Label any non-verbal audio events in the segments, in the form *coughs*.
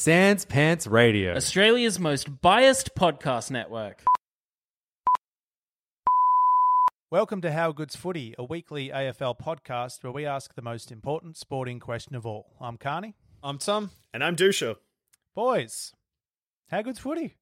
Sans Pants Radio. Australia's most biased podcast network. Welcome to How Good's Footy, a weekly AFL podcast where we ask the most important sporting question of all. I'm Carney. I'm Tom. And I'm Dusha. Boys, how good's footy?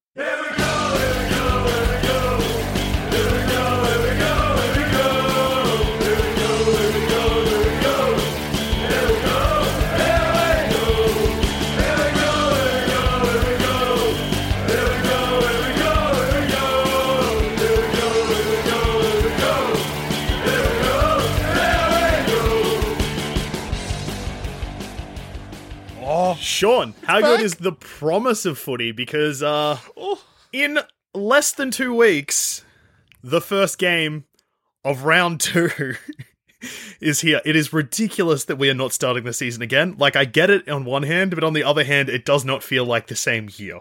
Sean, how good is the promise of footy? Because uh, in less than two weeks, the first game of round *laughs* two is here. It is ridiculous that we are not starting the season again. Like, I get it on one hand, but on the other hand, it does not feel like the same year.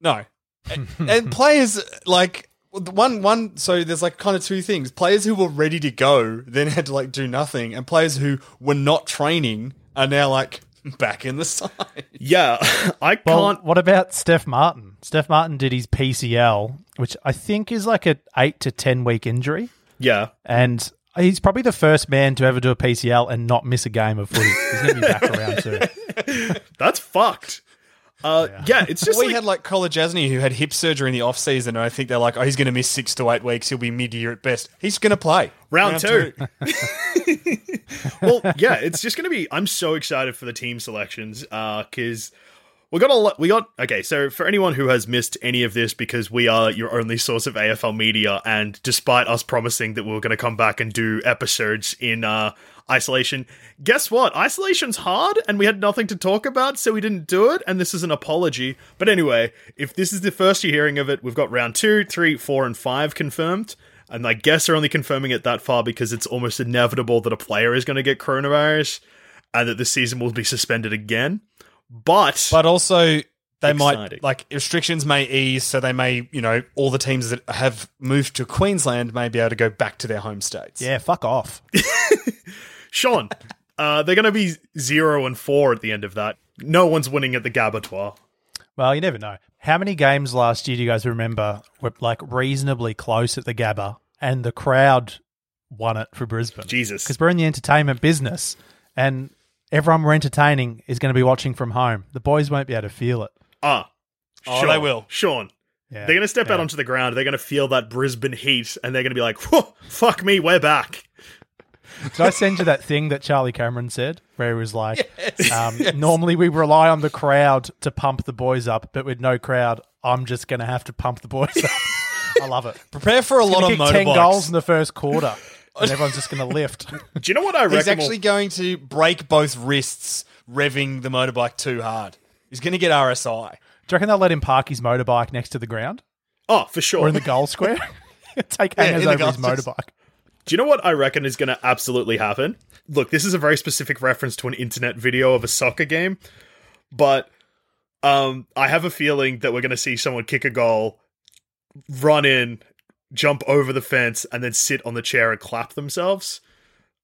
No. and, and *laughs* players like one one so there's like kind of two things. Players who were ready to go then had to like do nothing and players who were not training are now like *laughs* back in the side. Yeah, *laughs* I Well, can't. what about Stef Martin? Stef Martin did his PCL, which I think is like a eight to ten week injury, Yeah, and he's probably the first man to ever do a PCL and not miss a game of footy. He's going to be back around soon. *laughs* that's fucked. Uh, yeah. it's just we like, had like College Asney who had hip surgery in the off season, and I think they're like, oh, he's going to miss six to eight weeks. He'll be mid year at best. He's going to play round, two. *laughs* *laughs* well, yeah, it's just going to be. I'm so excited for the team selections because we got a lot. We got okay. So for anyone who has missed any of this, because we are your only source of AFL media, and despite us promising that we were going to come back and do episodes in uh, isolation, guess what? Isolation's hard, and we had nothing to talk about, so we didn't do it. And this is an apology. But anyway, if this is the first you're hearing of it, we've got round two, three, four, and five confirmed. And I guess they're only confirming it that far because it's almost inevitable that a player is going to get coronavirus and that the season will be suspended again. But, But also, they Exciting. might like restrictions may ease, so they may, you know, all the teams that have moved to Queensland may be able to go back to their home states. Yeah, fuck off. *laughs* Sean, uh, they're going to be zero and four at the end of that. No one's winning at the Gabbatoir. Well, you never know. How many games last year do you guys remember were like reasonably close at the Gabba and the crowd won it for Brisbane? Jesus. Because we're in the entertainment business and everyone we're entertaining is going to be watching from home. The boys won't be able to feel it. Ah. Oh, Sean, they will. Sean. Yeah, They're going to step out onto the ground. They're going to feel that Brisbane heat and they're going to be like, fuck me, we're back. Did I send you that thing that Charlie Cameron said where he was like, um, normally we rely on the crowd to pump the boys up, but with no crowd, I'm just going to have to pump the boys up. I love it. Prepare for a lot of kick 10 goals in the first quarter, and *laughs* everyone's just going to lift. Do you know what I reckon? He's actually going to break both wrists revving the motorbike too hard. He's going to get RSI. Do you reckon they'll let him park his motorbike next to the ground oh, for sure. or in the goal square? *laughs* *laughs* Take Yeah, hangers in the over his goals. motorbike. Do you know what I reckon is going to absolutely happen? Look, this is a very specific reference to an internet video of a soccer game, but um, I have a feeling that we're going to see someone kick a goal, run in, jump over the fence, and then sit on the chair and clap themselves.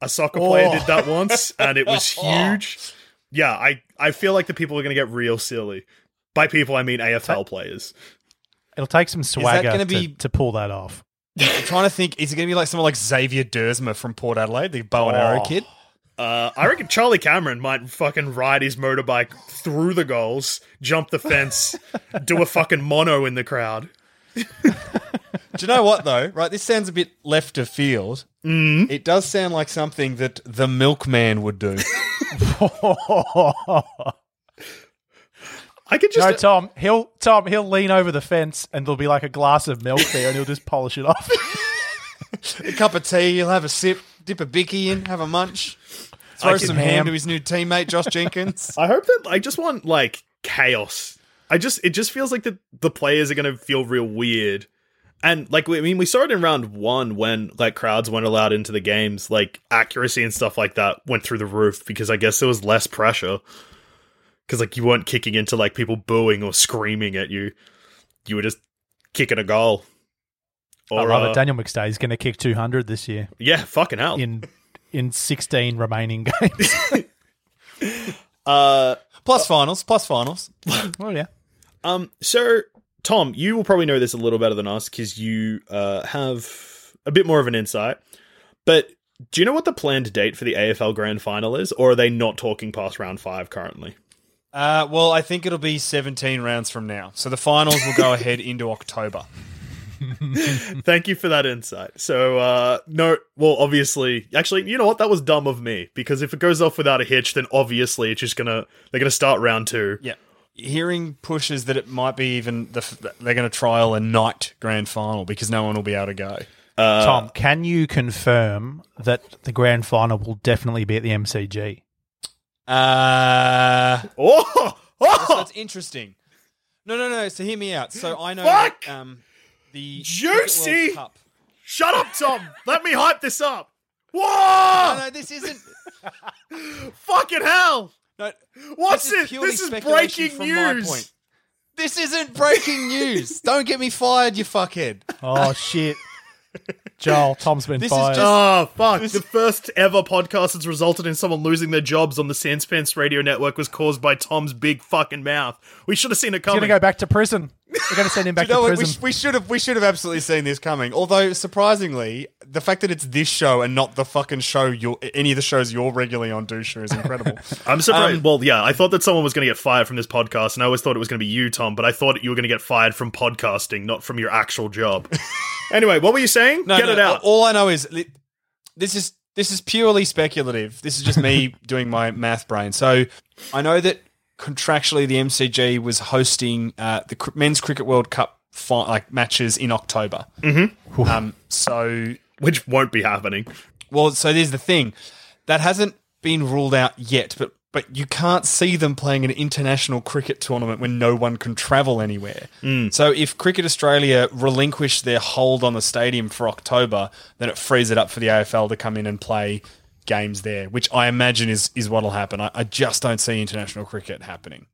A soccer player Oh. did that once, and it was *laughs* huge. Yeah, I, I feel like the people are going to get real silly. By people, I mean AFL players. It'll take some swagger gonna to, be- to pull that off. I'm trying to think, is it going to be like someone like Xavier Duursma from Port Adelaide, the bow and arrow Oh. kid? Uh, I reckon Charlie Cameron might fucking ride his motorbike through the goals, jump the fence, *laughs* do a fucking mono in the crowd. Do you know what though? Right, this sounds a bit left of field. Mm. It does sound like something that the milkman would do. *laughs* I could just no, Tom. He'll Tom. He'll lean over the fence, and there'll be like a glass of milk there, and he'll just polish it off. *laughs* a cup of tea, he'll have a sip, dip a bicky in, have a munch, throw can some ham. ham to his new teammate Josh Jenkins. *laughs* I hope that I just want like chaos. I just it just feels like the the players are gonna feel real weird. And like we- I mean, we saw it in round one when like crowds weren't allowed into the games. Like accuracy and stuff like that went through the roof because I guess there was less pressure. Because like you weren't kicking into like people booing or screaming at you. You were just kicking a goal. I love uh, it. Daniel McStay is going to kick 200 this year Yeah, fucking hell. in in 16 remaining *laughs* games. *laughs* uh, plus finals, plus finals. *laughs* oh yeah. Um, so Tom, you will probably know this a little better than us because you uh, have a bit more of an insight. But do you know what the planned date for the AFL Grand Final is, or are they not talking past round five currently? Uh, well, I think it'll be 17 rounds from now. So the finals will go *laughs* ahead into October. *laughs* Thank you for that insight. So, uh, no, well, obviously, actually, you know what? That was dumb of me because if it goes off without a hitch, then obviously it's just gonna they're gonna start round two. Yeah. Hearing pushes that it might be even the, f- they're going to trial a night grand final because no one will be able to go. Uh, Tom, can you confirm that the grand final will definitely be at the MCG? Uh, Oh, so oh, that's *laughs* interesting. No, no, no. So hear me out. So I know Fuck! that, um, the Juicy! World Cup. shut up, Tom. Let me hype this up. Whoa! no, this isn't. *laughs* Fucking hell! No, What's this is This is breaking news. This isn't breaking news. Don't get me fired, you fuckhead. Oh shit. Joel, Tom's been This is fired. just- Oh fuck! The first ever podcast that's resulted in someone losing their jobs on the Sans Pants Radio Network was caused by Tom's big fucking mouth. We should have seen it coming. He's going to go back to prison. We're going to send him back *laughs* You know to what? We, prison. sh- we should have we should have absolutely seen this coming. Although surprisingly, the fact that it's this show and not the fucking show you're any of the shows you're regularly on Dusha is incredible. *laughs* I'm surprised. Um, well, yeah, I thought that someone was going to get fired from this podcast, and I always thought it was going to be you, Tom. But I thought you were going to get fired from podcasting, not from your actual job. *laughs* anyway, what were you saying? No, get no, it out. All I know is li- this is this is purely speculative. This is just me *laughs* doing my math brain. So I know that contractually the MCG was hosting uh, the Cr- Men's Cricket World Cup fi- like matches in October. Mm-hmm. Um, so Which won't be happening. Well, so there's the thing that hasn't been ruled out yet, but but you can't see them playing an international cricket tournament when no one can travel anywhere. So if Cricket Australia relinquish their hold on the stadium for October, then it frees it up for the AFL to come in and play games there, which I imagine is is what'll happen. I, I just don't see international cricket happening.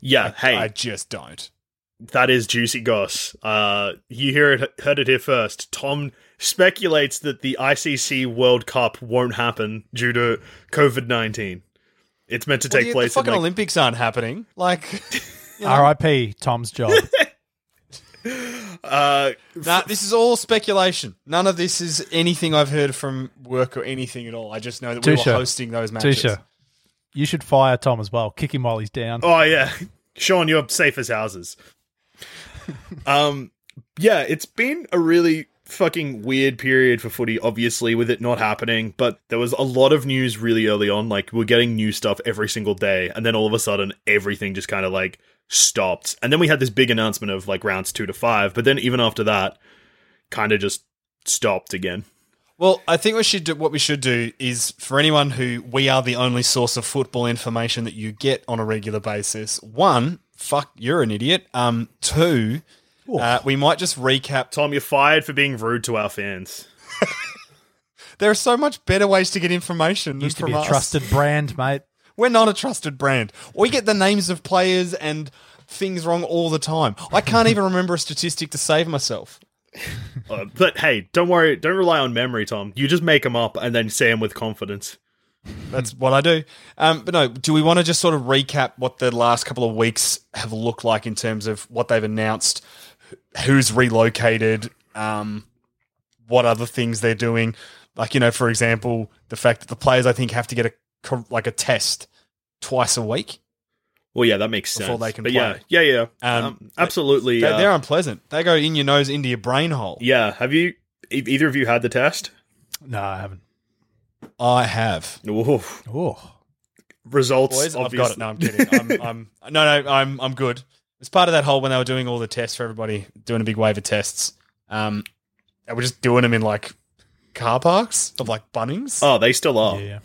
Yeah. hey, I just don't. that is juicy goss. Uh, you hear it, heard it here first. Tom speculates that the ICC World Cup won't happen due to COVID nineteen. It's meant to Well, take the, place the in fucking like, Olympics aren't happening. Like, *laughs* R.I.P. Tom's job. *laughs* uh, Nah, this is all speculation. None of this is anything I've heard from work or anything at all. I just know that we Dusha. were hosting those matches. Dusha, you should fire Tom as well. Kick him while he's down. Oh yeah, Sean, you're safe as houses. *laughs* um, yeah, it's been a really fucking weird period for footy. Obviously, with it not happening, but there was a lot of news really early on. Like we're getting new stuff every single day, and then all of a sudden, everything just kind of like stopped. And then we had this big announcement of like rounds two to five, but then even after that, kind of just stopped again. Well, I think we should do, what we should do is for anyone who we are the only source of football information that you get on a regular basis. One, fuck, you're an idiot. Um, two, uh, we might just recap. Tom, you're fired for being rude to our fans. *laughs* There are so much better ways to get information. than Used to from be a us. trusted brand, mate. We're not a trusted brand. We get the names of players and things wrong all the time. I can't even remember a statistic to save myself. Uh, but hey, don't worry, don't rely on memory, Tom. You just make them up and then say them with confidence. That's what I do. Um, but no, do we want to just sort of recap what the last couple of weeks have looked like in terms of what they've announced, wh- who's relocated, um, what other things they're doing? Like, you know, for example, the fact that the players, I think, have to get a like a test twice a week. Well, yeah, that makes sense. Before they can but play. yeah, yeah, yeah. Um, Um, absolutely. They're, uh, they're unpleasant. They go in your nose, into your brain hole. yeah. Have you either of you had the test? No, I haven't. I have. Ooh, Oh, results. Boys, I've got it. No, I'm kidding. I'm, I'm *laughs* no, no, I'm I'm good. It's part of that whole when they were doing all the tests for everybody, doing a big wave of tests. Um, they were just doing them in like car parks of like Bunnings. oh, they still are. yeah, yeah.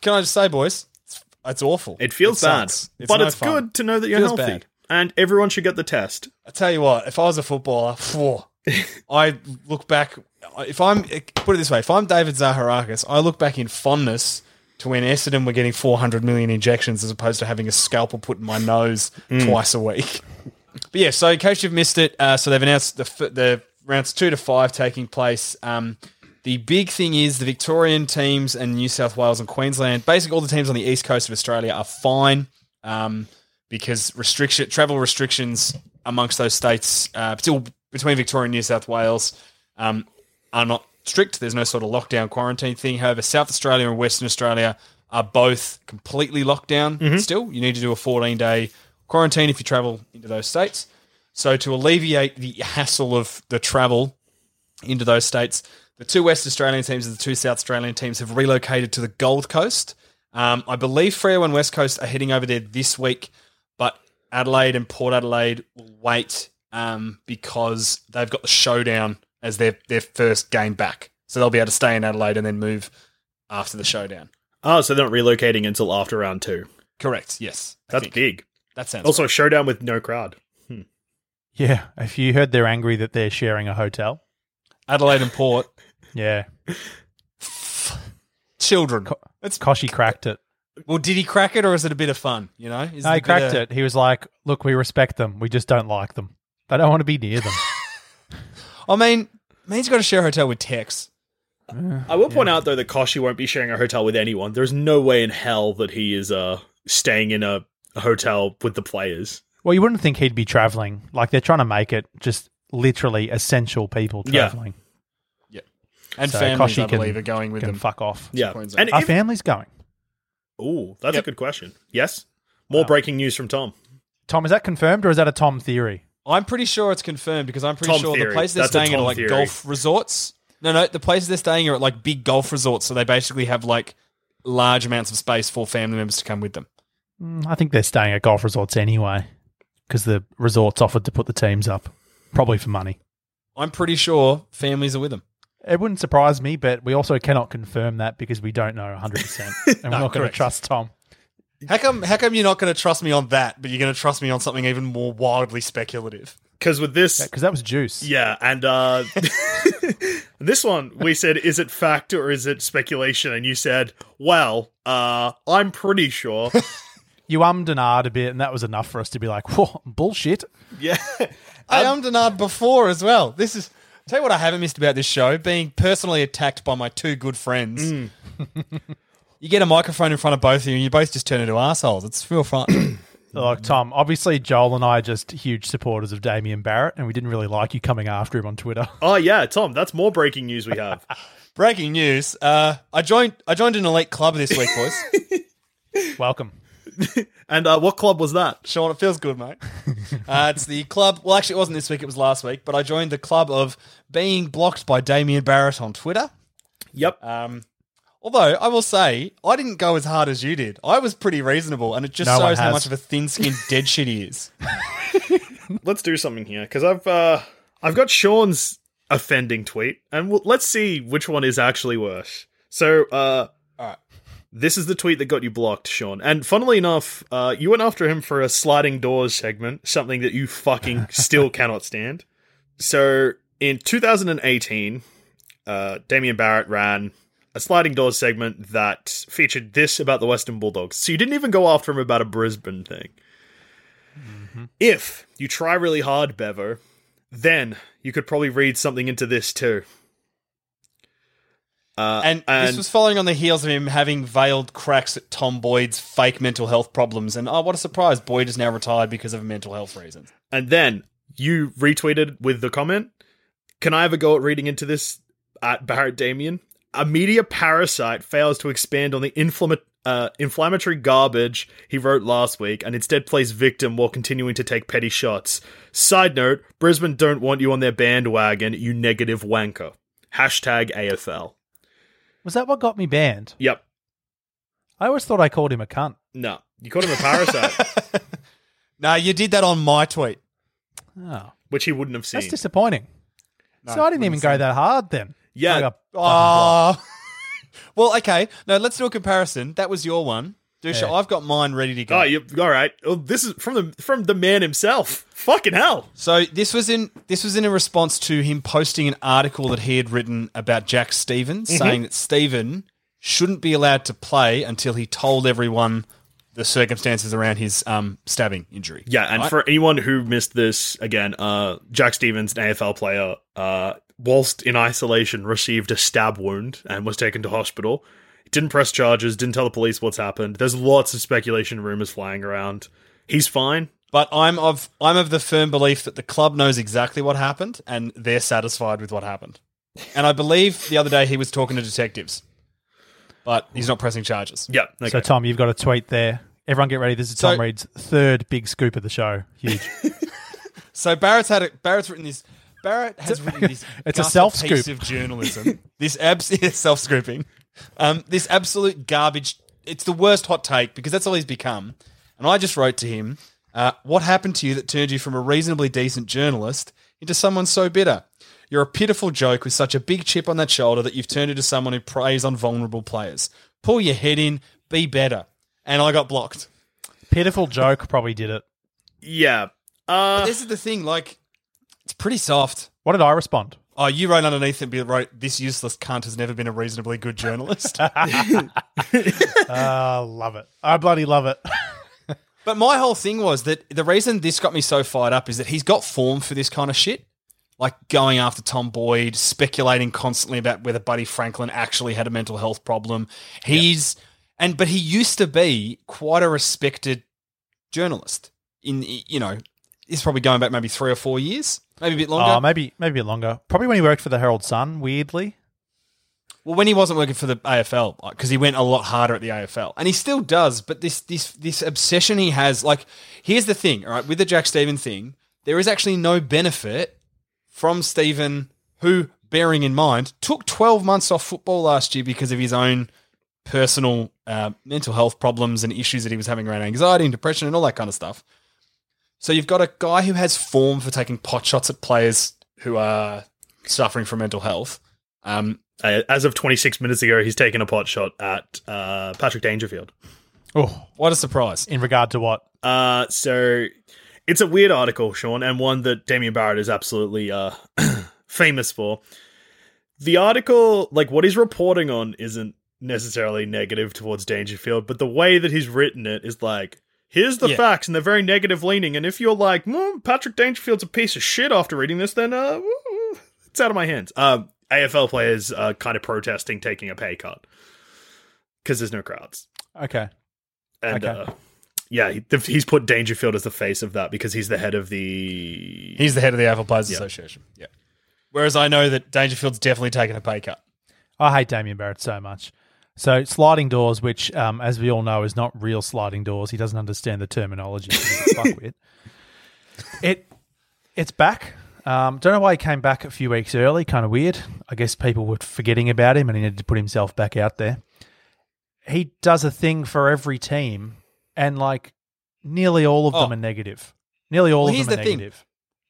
Can I just say, boys, it's, it's awful. It feels bad, sucks. but no it's fun. good to know that you're Feels healthy, bad. and everyone should get the test. I tell you what, if I was a footballer, phew, *laughs* I look back. If I'm put it this way, if I'm David Zaharakis, I look back in fondness to when Essendon were getting 400 million injections as opposed to having a scalpel put in my nose twice a week. *laughs* But yeah, so in case you've missed it, uh, so they've announced the the rounds two to five taking place. Um, the big thing is the Victorian teams and New South Wales and Queensland, basically all the teams on the east coast of Australia are fine um, because restriction travel restrictions amongst those states, uh, still between Victoria and New South Wales, um, are not strict. There's no sort of lockdown quarantine thing. However, South Australia and Western Australia are both completely locked down. Still, you need to do a 14 day quarantine if you travel into those states. So to alleviate the hassle of the travel into those states. The two West Australian teams and the two South Australian teams have relocated to the Gold Coast. Um, I believe Freo and West Coast are heading over there this week, but Adelaide and Port Adelaide will wait um, because they've got the showdown as their, their first game back. So they'll be able to stay in Adelaide and then move after the showdown. Oh, so they're not relocating until after round two. Correct. Yes. I That's think. big. That sounds Also, right. showdown with no crowd. Hmm. Yeah, if you heard they're angry that they're sharing a hotel, Adelaide and Port. *laughs* yeah, *sighs* Children. Co- It's, Koshy cracked it. well, did he crack it or is it a bit of fun? You know, is No, he cracked of- it. He was like, "Look, we respect them. We just don't like them. They don't want to be near them." *laughs* I mean, man's got to share a hotel with Tex. I will point out though that Koshi won't be sharing a hotel with anyone. There's no way in hell that he is uh staying in a, a hotel with the players. well, you wouldn't think he'd be traveling. Like they're trying to make it just literally essential people traveling. Yeah. traveling. And So families, Koshy I believe, are going with can them. fuck off. Yeah, Queensland. and Our if, family's going. ooh, that's Yep. a good question. Yes, more breaking news from Tom. Tom, is that confirmed or is that a Tom theory? I'm pretty sure it's confirmed because I'm pretty Tom sure theory. the places they're That's a staying at are like theory. golf resorts. No, no, the places they're staying are at like big golf resorts, so they basically have like large amounts of space for family members to come with them. Mm, I think they're staying at golf resorts anyway because the resorts offered to put the teams up, probably for money. I'm pretty sure families are with them. It wouldn't surprise me, but we also cannot confirm that because we don't know 100%. *laughs* And we're not going to trust Tom. How come? How come you're not going to trust me on that, but you're going to trust me on something even more wildly speculative? Because with this, Because that was juice. yeah, and uh *laughs* this one we said, is it fact or is it speculation? And you said, well, uh, I'm pretty sure. *laughs* You ummed and ahed a bit, and that was enough for us to be like, whoa, bullshit. yeah, *laughs* I am Denard before as well. This is. Tell you what, I haven't missed about this show: being personally attacked by my two good friends. You get a microphone in front of both of you, and you both just turn into assholes. It's real fun. *coughs* Look, Tom, obviously Joel and I are just huge supporters of Damien Barrett, and we didn't really like you coming after him on Twitter. *laughs* oh yeah, Tom, that's more breaking news we have. *laughs* Breaking news: uh, I joined. I joined an elite club this week, boys. *laughs* Welcome. and uh, what club was that? Sean, it feels good, mate. Uh, it's the club. Well, actually, it wasn't this week. It was last week. But I joined the club of being blocked by Damien Barrett on Twitter. Yep. Um, although I will say, I didn't go as hard as you did. I was pretty reasonable, and it just No one shows how has. much of a thin-skinned *laughs* dead shit he is. *laughs* let's do something here because I've uh, I've got Sean's offending tweet, and we'll, let's see which one is actually worse. So, uh, Alright. this is the tweet that got you blocked, Sean. And funnily enough, uh, you went after him for a sliding doors segment, something that you fucking still *laughs* cannot stand. So, in 2018, uh, Damien Barrett ran a sliding doors segment that featured this about the Western Bulldogs. So you didn't even go after him about a Brisbane thing. If you try really hard, Bevo, then you could probably read something into this too. Uh, And, this was following on the heels of him having veiled cracks at Tom Boyd's fake mental health problems. And oh, what a surprise! Boyd is now retired because of a mental health reasons. and then you retweeted with the comment. Can I have a go at reading into this at Barrett Damien? A media parasite fails to expand on the inflama- uh, inflammatory garbage he wrote last week and instead plays victim while continuing to take petty shots. Side note, Brisbane don't want you on their bandwagon, you negative wanker. Hashtag AFL. Was that what got me banned? Yep. I always thought I called him a cunt. No. You called him a parasite, *laughs* No, you did that on my tweet. Oh, which he wouldn't have seen. that's disappointing. No, so I didn't even go that hard then. Yeah. Oh. *laughs* well, okay. No, let's do a comparison. That was your one. Dusha, Yeah. I've got mine ready to go. Oh, you all right? Oh, this is from the from the man himself. Fucking hell! So this was in this was in a response to him posting an article that he had written about Jack Stevens, saying that Steven shouldn't be allowed to play until he told everyone the circumstances around his um, stabbing injury. Yeah, and Right? for anyone who missed this, again, uh, Jack Stevens, an AFL player, uh, whilst in isolation, received a stab wound and was taken to hospital. Didn't press charges, didn't tell the police what's happened. There's lots of speculation, rumors flying around. He's fine. But I'm of I'm of the firm belief that the club knows exactly what happened and they're satisfied with what happened. And I believe the other day he was talking to detectives, but he's not pressing charges. Yeah. Okay. So Tom, you've got a tweet there. Everyone, get ready. This is So- Tom Reed's third big scoop of the show. Huge. *laughs* So Barrett's had a, Barrett's written this. Barrett has written this. *laughs* it's a self-scoop. of journalism. this abs *laughs* self scooping. Um, this absolute garbage. It's the worst hot take because that's all he's become. And I just wrote to him, uh, "What happened to you that turned you from a reasonably decent journalist into someone so bitter? You're a pitiful joke with such a big chip on that shoulder that you've turned into someone who preys on vulnerable players. Pull your head in. Be better." And I got blocked. Pitiful joke probably did it. yeah. Uh, This is the thing. Like, it's pretty soft. What did I respond? Oh, you wrote underneath it, be- wrote, this useless cunt has never been a reasonably good journalist. Uh, *laughs* love it. I bloody love it. *laughs* but my whole thing was that the reason this got me so fired up is that he's got form for this kind of shit. Like going after Tom Boyd, speculating constantly about whether Buddy Franklin actually had a mental health problem. He's and but he used to be quite a respected journalist. In you know, he's probably going back maybe three or four years, maybe a bit longer. Oh, maybe maybe a bit longer. Probably when he worked for the Herald Sun. Weirdly, Well, when he wasn't working for the AFL, because he went a lot harder at the AFL, and he still does. But this this this obsession he has, like, here's the thing, all right, with the Jack Steven thing, there is actually no benefit from Steven, who, bearing in mind, took 12 months off football last year because of his own personal uh, mental health problems and issues that he was having around anxiety and depression and all that kind of stuff. So you've got a guy who has form for taking pot shots at players who are suffering from mental health. Um, uh, as of 26 minutes ago, he's taken a pot shot at uh, Patrick Dangerfield. oh, what a surprise! in regard to what? Uh, so it's a weird article, Sean, and one that Damien Barrett is absolutely uh, *clears throat* famous for. The article, like what he's reporting on, isn't necessarily negative towards Dangerfield, but the way that he's written it is like, here's the Yeah. facts, and they're very negative leaning. And if you're like, "Hmm, Patrick Dangerfield's a piece of shit after reading this, then uh, *laughs* it's out of my hands. Um, AFL players are kind of protesting taking a pay cut because there's no crowds. Okay. And Okay. uh, yeah, he, he's put Dangerfield as the face of that because he's the head of the. He's the head of the AFL Players Yeah. Association. Yeah. Whereas I know that Dangerfield's definitely taken a pay cut. I hate Damien Barrett so much. So sliding doors, which, um, as we all know, is not real sliding doors. He doesn't understand the terminology. *laughs* It, it's back. Um, don't know why he came back a few weeks early. Kind of weird. I guess people were forgetting about him, and he needed to put himself back out there. He does a thing for every team, and like nearly all of them Oh. are negative. Nearly all Well, of them are the thing. negative.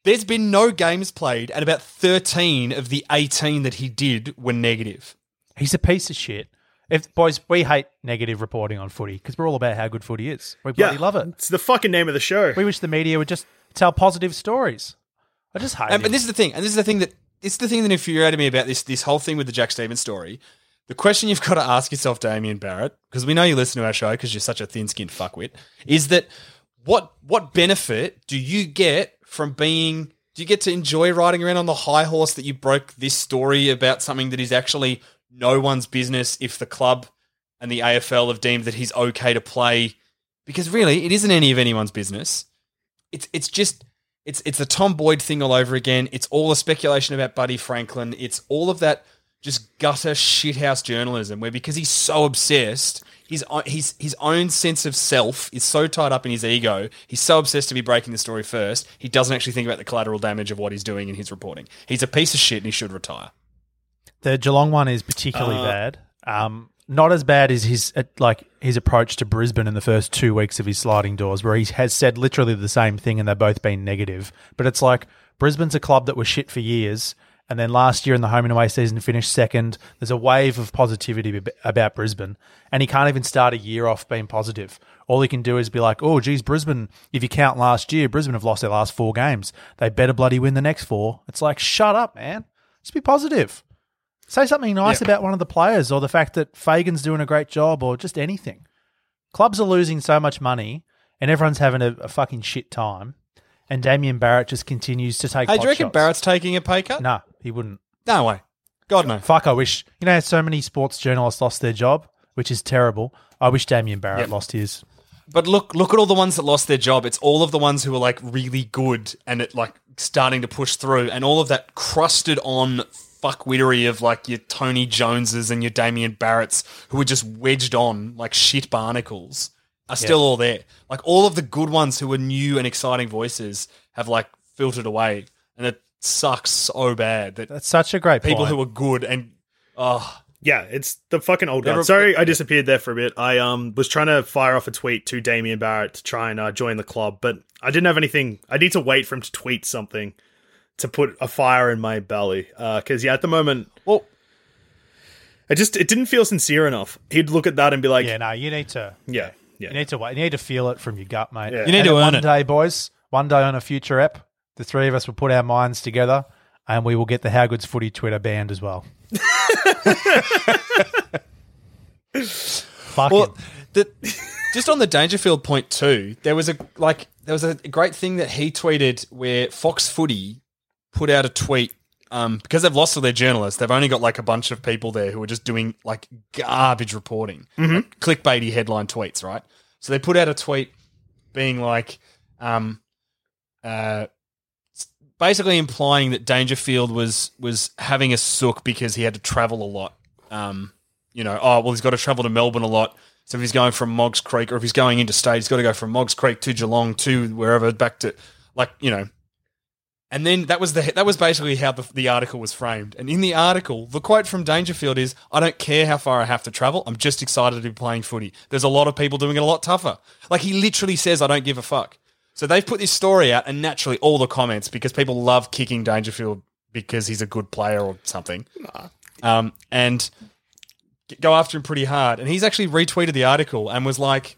There's been no games played, and about 13 of the 18 that he did were negative. He's a piece of shit. If boys, we hate negative reporting on footy because we're all about how good footy is. We Yeah, bloody love it. It's the fucking name of the show. We wish the media would just tell positive stories. I just hate And, it. and this is the thing, and this is the thing that it's the thing that infuriated me about this this whole thing with the Jack Stevens story. The question you've got to ask yourself, Damien Barrett, because we know you listen to our show because you're such a thin-skinned fuckwit, is that what what benefit do you get from being? Do you get to enjoy riding around on the high horse that you broke this story about something that is actually no one's business if the club and the AFL have deemed that he's okay to play? Because really, it isn't any of anyone's business it's it's just it's it's the Tom Boyd thing all over again. It's all the speculation about Buddy Franklin. It's all of that just gutter shithouse journalism where because he's so obsessed, his his his own sense of self is so tied up in his ego. He's so obsessed to be breaking the story first. He doesn't actually think about the collateral damage of what he's doing in his reporting. He's a piece of shit and he should retire. The Geelong one is particularly bad. Um, not as bad as his uh, like his approach to Brisbane in the first two weeks of his sliding doors, where he has said literally the same thing, and they've both been negative. But it's like Brisbane's a club that was shit for years, and then last year in the home and away season finished second. There's a wave of positivity about Brisbane, and he can't even start a year off being positive. All he can do is be like, "Oh, geez, Brisbane. If you count last year, Brisbane have lost their last four games. They better bloody win the next four." It's like, shut up, man. Just be positive. Say something nice about one of the players or the fact that Fagan's doing a great job or just anything. Clubs are losing so much money and everyone's having a, a fucking shit time. And Damien Barrett just continues to take Hey, do you reckon shots. Barrett's taking a pay cut? Nah, he wouldn't. No way. God no. Fuck, I wish. You know, so many sports journalists lost their job, which is terrible. I wish Damien Barrett Yep. lost his. But look, look at all the ones that lost their job. It's all of the ones who were like really good and it like starting to push through, and all of that crusted on fuckwittery of like your Tony Joneses and your Damien Barretts who were just wedged on like shit barnacles are still all there. Like all of the good ones who were new and exciting voices have like filtered away, and it sucks so bad that That's such a great people point. who were good and oh Yeah, it's the fucking old guard. Sorry, I disappeared there for a bit. I um was trying to fire off a tweet to Damien Barrett to try and uh, join the club, but I didn't have anything. I need to wait for him to tweet something to put a fire in my belly. Uh, because yeah, at the moment, well. it just it didn't feel sincere enough. He'd look at that and be like, yeah, yeah, no, you need to. yeah, yeah. You need to wait. You need to feel it from your gut, mate. Yeah. You need And to then earn one it. day, boys. One day on a future ep, the three of us will put our minds together, and we will get the How Good's Footy Twitter banned as well. Fuck Well, the, just on the Dangerfield point too, there was a like there was a great thing that he tweeted where Fox Footy put out a tweet um, because they've lost all their journalists. They've only got like a bunch of people there who are just doing like garbage reporting, like, clickbaity headline tweets, right? So they put out a tweet being like, um, uh, basically implying that Dangerfield was was having a sook because he had to travel a lot. Um, you know, oh well, he's got to travel to Melbourne a lot. So if he's going from Moggs Creek, or if he's going interstate, he's got to go from Moggs Creek to Geelong to wherever, back to like you know. And then that was the that was basically how the, the article was framed. And in the article, the quote from Dangerfield is, "I don't care how far I have to travel. I'm just excited to be playing footy. There's a lot of people doing it a lot tougher." Like he literally says, "I don't give a fuck." So they've put this story out, and naturally, all the comments because people love kicking Dangerfield because he's a good player or something, um, and go after him pretty hard. And he's actually retweeted the article and was like,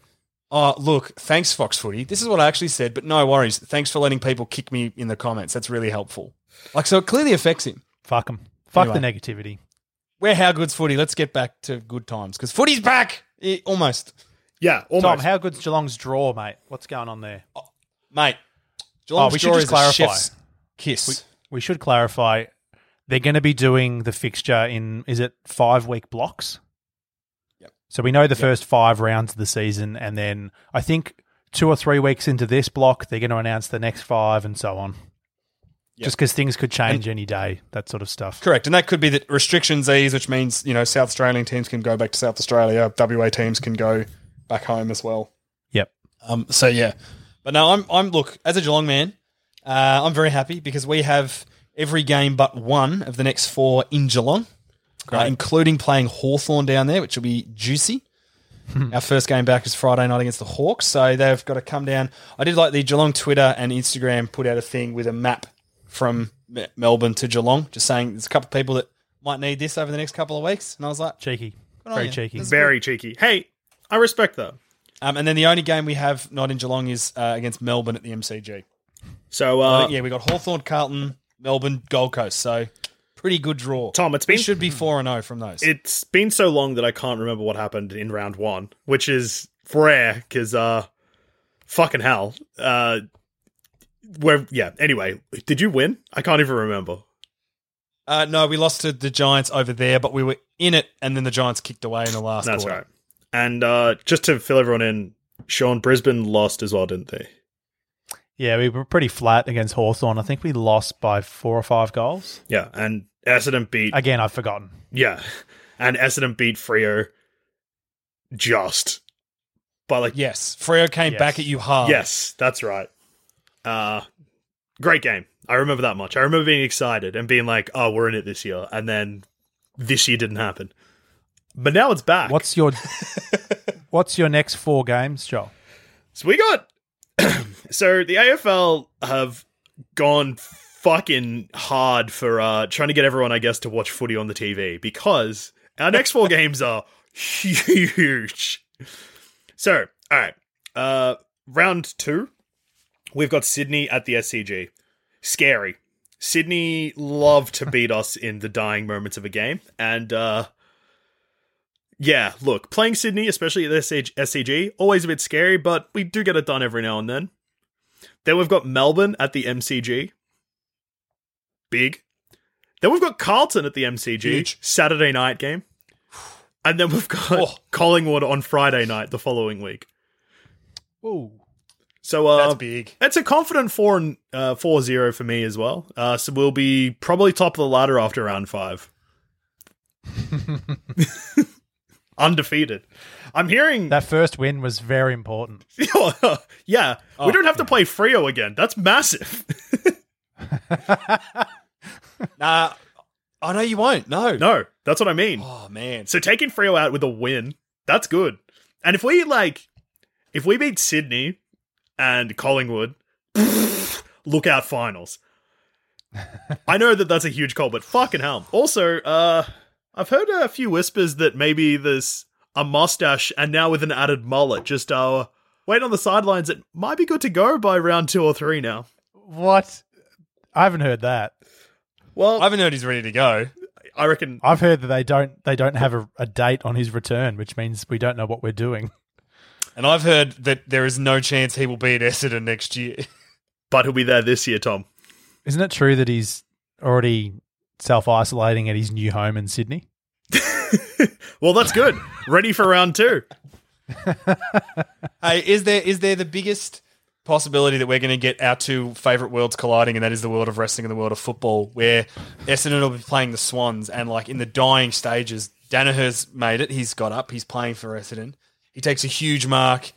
"Oh, look, thanks, Fox Footy. This is what I actually said, but no worries. Thanks for letting people kick me in the comments. That's really helpful." Like, so it clearly affects him. Fuck him. Fuck Anyway. the negativity. We're how good's footy. Let's get back to good times because footy's back. Eh, almost, yeah, almost. Tom, how good's Geelong's draw, mate? What's going on there? mate. Geelong's Oh, we should draw just is a clarify. chef's Kiss. We should clarify. They're going to be doing the fixture in is it five week blocks? Yep. So we know the first five rounds of the season, and then I think two or three weeks into this block, they're going to announce the next five, and so on. Yep. Just because things could change any day, that sort of stuff. Correct, and that could be that restrictions ease, which means you know South Australian teams can go back to South Australia, WA teams can go back home as well. Yep. Um, so yeah, but no, I'm I'm look as a Geelong man, uh, I'm very happy because we have every game but one of the next four in Geelong, uh, including playing Hawthorn down there, which will be juicy. Our first game back is Friday night against the Hawks, so they've got to come down. I did like the Geelong Twitter and Instagram put out a thing with a map from Me- Melbourne to Geelong, just saying there's a couple of people that might need this over the next couple of weeks, and I was like, Cheeky. on Very you. cheeky. This is Very cheeky. Hey, I respect that. um, and then the only game we have not in Geelong is uh, against Melbourne at the MCG. So, uh, think, yeah, we got Hawthorn, Carlton, Melbourne, Gold Coast. So pretty good draw. Tom, it's we been should be four and zero from those. it's been so long that I can't remember what happened in round one, which is rare because, uh, fucking hell. Uh, where, yeah, anyway, did you win? I can't even remember. uh, no, we lost to the Giants over there, but we were in it, and then the Giants kicked away in the last. That's quarter. right. And uh, just to fill everyone in, Sean, Brisbane lost as well, didn't they? Yeah, we were pretty flat against Hawthorn. I think we lost by four or five goals. Yeah, and Essendon beat Again, I've forgotten. yeah, and Essendon beat Freo just by like Yes, Freo came Yes. back at you hard. Yes, that's right. Uh great game. I remember that much. I remember being excited and being like, "Oh, we're in it this year," and then this year didn't happen. But now it's back. What's your *laughs* What's your next four games, Joel? So we got *clears throat* so the AFL have gone fucking hard for uh trying to get everyone, I guess, to watch footy on the TV because our next four *laughs* games are huge. So, all right. Uh round 2, we've got Sydney at the SCG. Scary. Sydney love to *laughs* beat us in the dying moments of a game and uh yeah, look, playing Sydney, especially at the SC- SCG, always a bit scary, but we do get it done every now and then. Then we've got Melbourne at the MCG. Big. Then we've got Carlton at the MCG. Huge. Saturday night game. And then we've got Oh. Collingwood on Friday night the following week. Ooh. So uh, That's big. it's a confident 4 and uh, 4-0 for me as well. Uh, so we'll be probably top of the ladder after round 5. *laughs* Undefeated. I'm hearing That first win was very important. *laughs* yeah, we Oh, don't have to play Freo again. That's massive. *laughs* *laughs* Nah, I know you won't. No. no, that's what I mean. Oh man. So taking Freo out with a win, that's good. And if we like, if we beat Sydney and Collingwood, *laughs* look out finals. I know that that's a huge call, but fucking hell. Also, uh, I've heard a few whispers that maybe there's a mustache and now with an added mullet, just uh, wait on the sidelines. It might be good to go by round two or three now. What? I haven't heard that. Well, I haven't heard he's ready to go. I reckon I've heard that they don't they don't have a, a date on his return, which means we don't know what we're doing. And I've heard that there is no chance he will be at Essendon next year. but he'll be there this year, Tom. Isn't it true that he's already self isolating at his new home in Sydney? *laughs* Well, that's good. Ready for round two. hey, is there is there the biggest possibility that we're going to get our two favourite worlds colliding, and that is the world of wrestling and the world of football, where Essendon will be playing the Swans, and like in the dying stages, Daniher's made it. He's got up. He's playing for Essendon. He takes a huge mark,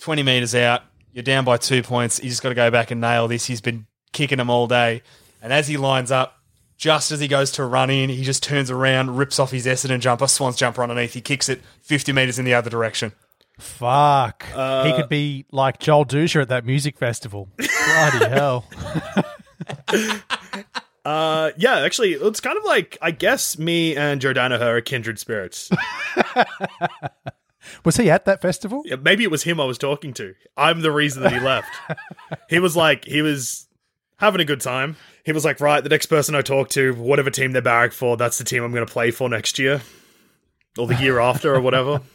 twenty metres out. You're down by two points. You just got to go back and nail this. He's been kicking them all day, and as he lines up. Just as he goes to run in, he just turns around, rips off his Essendon jumper, Swans jumper underneath. He kicks it 50 metres in the other direction. Fuck. he could be like Joel Dusha at that music festival. Bloody *laughs* hell. Uh, yeah, actually, it's kind of like I guess me and Joe Daniher are kindred spirits. *laughs* Was he at that festival? Yeah, Maybe it was him I was talking to. I'm the reason that he left. he was like, he was having a good time. He was like, right, the next person I talk to, whatever team they're barrack for, that's the team I'm going to play for next year, or the year after, or whatever. *laughs*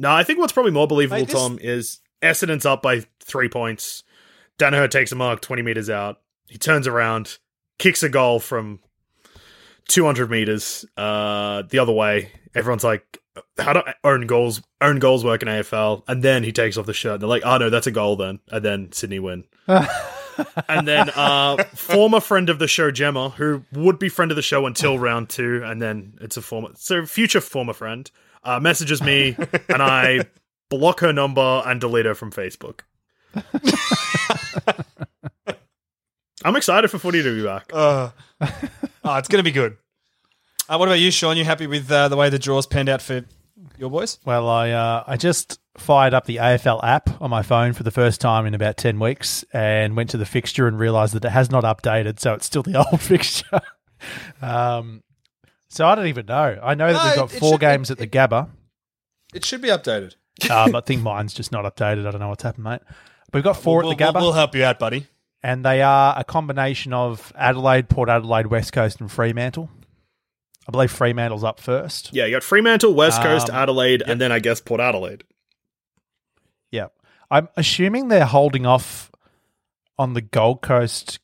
No, I think what's probably more believable, Mate, this- Tom, is Essendon's up by three points. Daniher takes a mark 20 meters out. He turns around, kicks a goal from 200 meters uh, the other way. Everyone's like, how do own goals own goals work in AFL? And then he takes off the shirt. They're like, oh no, that's a goal then. And then Sydney win. *laughs* and then uh, former friend of the show, Gemma, who would be friend of the show until round two, and then it's a former, so future former friend, uh, messages me, and I block her number and delete her from Facebook. *laughs* I'm excited for footy to be back. Uh, oh, it's going to be good. Uh, what about you, Sean? You happy with uh, the way the draws panned out for your boys? Well, I uh, I just fired up the AFL app on my phone for the first time in about 10 weeks and went to the fixture and realized that it has not updated, so it's still the *laughs* old fixture. um, so I don't even know. I know that No, we've got it four should be- games at the Gabba. It should be updated. Um, I think mine's just not updated. I don't know what's happened, mate. But we've got four we'll, at the Gabba, We'll, we'll help you out, buddy. and they are a combination of Adelaide, Port Adelaide, West Coast, and Fremantle. I believe Fremantle's up first. Yeah, you got Fremantle, West Coast, Um, Adelaide, and then I guess Port Adelaide. Yeah. I'm assuming they're holding off on the Gold Coast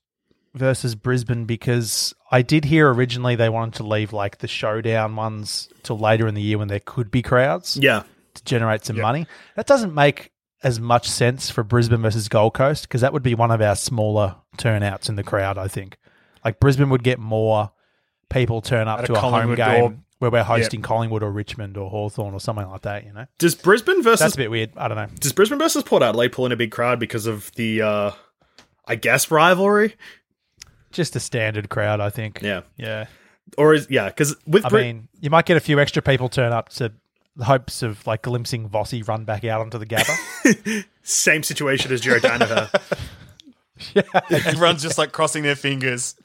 versus Brisbane because I did hear originally they wanted to leave like the showdown ones till later in the year when there could be crowds Yeah, to generate some money. That doesn't make as much sense for Brisbane versus Gold Coast because that would be one of our smaller turnouts in the crowd, I think. Like Brisbane would get more people turn up At to a, home game or- where we're hosting Collingwood or Richmond or Hawthorn or something like that. You know, Does Brisbane versus. that's a bit weird. I don't know. does Brisbane versus Port Adelaide pull in a big crowd because of the uh I guess rivalry? Just a standard crowd, I think. Yeah. yeah. Or is yeah, because with I Bri- mean, you might get a few extra people turn up to the hopes of like glimpsing Vossi run back out onto the Gabba. *laughs* same situation as Jared Daniher. Everyone's just like crossing their fingers,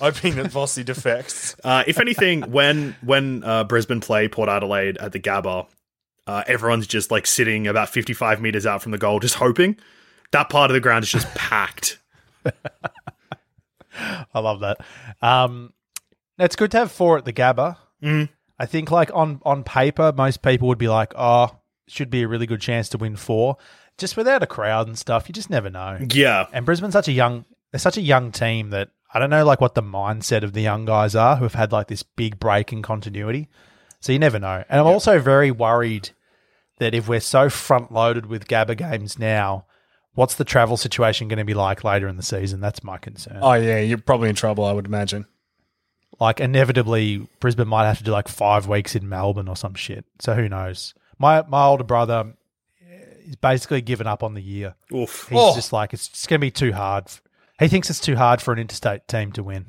hoping that Vossi defects. Uh, if anything, when when uh, Brisbane play Port Adelaide at the Gabba, uh, everyone's just like sitting about 55 meters out from the goal, just hoping. That part of the ground is just packed. *laughs* *laughs* I love that. Um, it's good to have four at the Gabba. Mhm. I think, like on on paper, most people would be like, "Oh, should be a really good chance to win four. Just without a crowd and stuff, you just never know. Yeah, And Brisbane's such a young, they're such a young team that I don't know, like what the mindset of the young guys are who have had like this big break in continuity. So you never know. And I'm also very worried that if we're so front loaded with Gabba games now, what's the travel situation going to be like later in the season? That's my concern. Oh yeah, you're probably in trouble. I would imagine. like inevitably Brisbane might have to do like five weeks in Melbourne or some shit. So who knows? My my older brother eh, is basically given up on the year. oof. He's Oh. just like it's just going to be too hard. He thinks it's too hard for an interstate team to win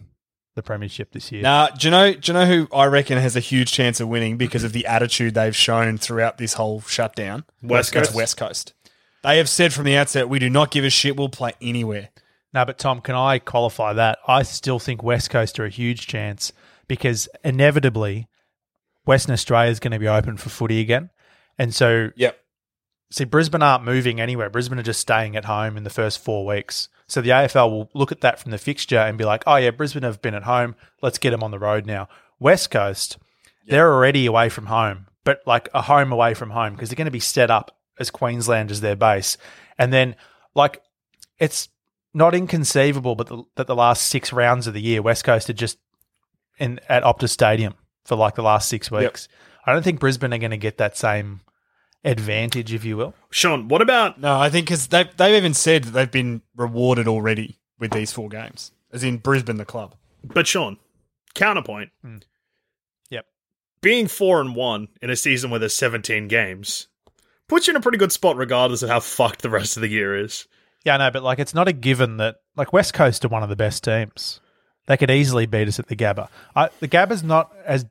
the premiership this year. Now, do you know? Do you know who I reckon has a huge chance of winning because of the attitude they've shown throughout this whole shutdown? West It's Coast? West Coast. They have said from the outset, we do not give a shit. We'll play anywhere. No, but Tom, can I qualify that? I still think West Coast are a huge chance because inevitably Western Australia is going to be open for footy again. And so Yep. See, Brisbane aren't moving anywhere. Brisbane are just staying at home in the first four weeks. So the AFL will look at that from the fixture and be like, oh, yeah, Brisbane have been at home. Let's get them on the road now. West Coast, they're already away from home, but like a home away from home because they're going to be set up as Queensland as their base. And then, like, it's not inconceivable, but the, that the last six rounds of the year, West Coast are just in at Optus Stadium for like the last six weeks. I don't think Brisbane are going to get that same advantage, if you will. Sean, what about No, I think because they've, they've even said that they've been rewarded already with these four games, as in Brisbane, the club. but Sean? Counterpoint. Yep. Being four and one in a season where there's 17 games puts you in a pretty good spot, regardless of how fucked the rest of the year is. Yeah, I know, but like it's not a given that like West Coast are one of the best teams. They could easily beat us at the Gabba. I, the Gabba's not as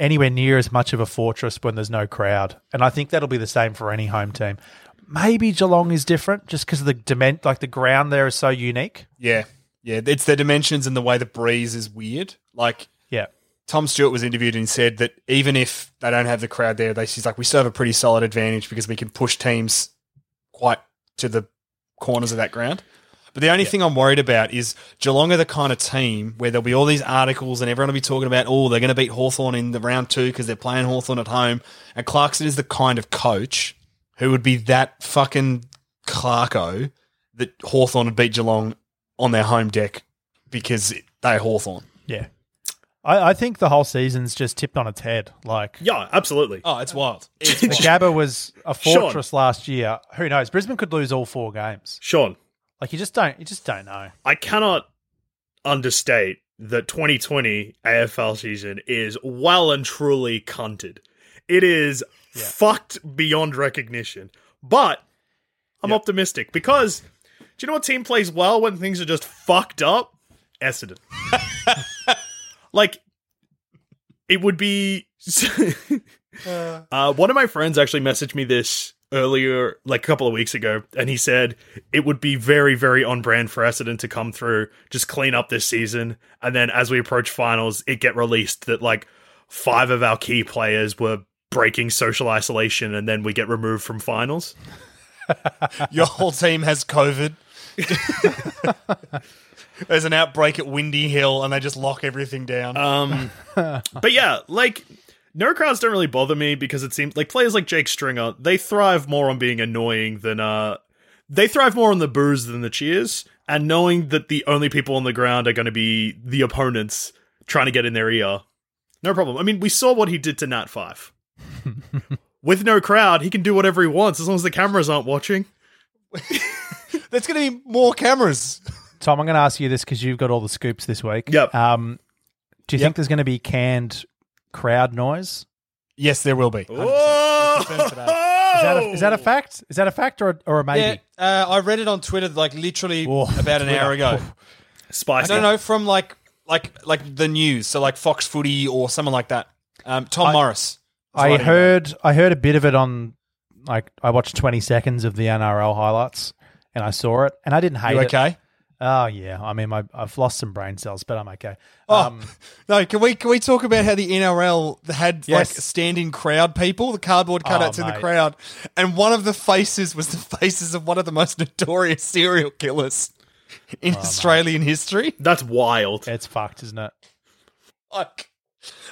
anywhere near as much of a fortress when there's no crowd, and I think that'll be the same for any home team. Maybe Geelong is different just because of the dimen- like the ground there is so unique. Yeah. Yeah. It's the dimensions and the way the breeze is weird. Like, Yeah, Tom Stewart was interviewed and he said that even if they don't have the crowd there, they she's like we still have a pretty solid advantage because we can push teams quite to the corners of that ground. But the only thing I'm worried about is Geelong are the kind of team where there'll be all these articles and everyone will be talking about, oh, they're going to beat Hawthorn in the round two because they're playing Hawthorn at home. And Clarkson is the kind of coach who would be that fucking Clarko that Hawthorn would beat Geelong on their home deck because they're Hawthorn. yeah. I, I think the whole season's just tipped on its head. Like Yeah, absolutely. Oh, it's wild. It's *laughs* the Gabba was a Sean. fortress last year. Who knows? Brisbane could lose all four games. Sean, Like you just don't. You just don't know. I cannot understate that 2020 AFL season is well and truly cunted. It is fucked beyond recognition. But I'm optimistic because do you know what team plays well when things are just fucked up? Essendon. *laughs* like it would be *laughs* uh, one of my friends actually messaged me this earlier like a couple of weeks ago and he said it would be very very on brand for Essendon to come through just clean up this season and then as we approach finals it get released that like five of our key players were breaking social isolation and then we get removed from finals *laughs* Your whole team has COVID. *laughs* There's an outbreak at Windy Hill, and they just lock everything down. Um, *laughs* but yeah, like no crowds don't really bother me because it seems like players like Jake Stringer they thrive more on being annoying than uh they thrive more on the boos than the cheers and knowing that the only people on the ground are going to be the opponents trying to get in their ear. No problem. I mean, we saw what he did to Nat Fyfe. *laughs* With no crowd, he can do whatever he wants as long as the cameras aren't watching. *laughs* There's going to be more cameras. Tom, I'm going to ask you this because you've got all the scoops this week. Yep. Um, do you Yep. think there's going to be canned crowd noise? Yes, there will be. 100%. Whoa! It's confirmed today. Is that a, is that a fact? Is that a fact or, or a maybe? Yeah, uh, I read it on Twitter like literally Oh, about an hour Twitter. ago. I Spicy. don't know from like like like the news, so like Fox Footy or someone like that. Um, Tom Morris. I writing about heard I heard a bit of it on like I watched 20 seconds of the NRL highlights and I saw it and I didn't hate You it. okay? Oh yeah, I mean my, I've lost some brain cells, but I'm okay. Oh Um, *laughs* no! Can we can we talk about how the NRL had Yes. like standing crowd people, the cardboard cutouts in the crowd, and one of the faces was the faces of one of the most *laughs* notorious serial killers in Australian history. That's wild. it's fucked, isn't it? Like,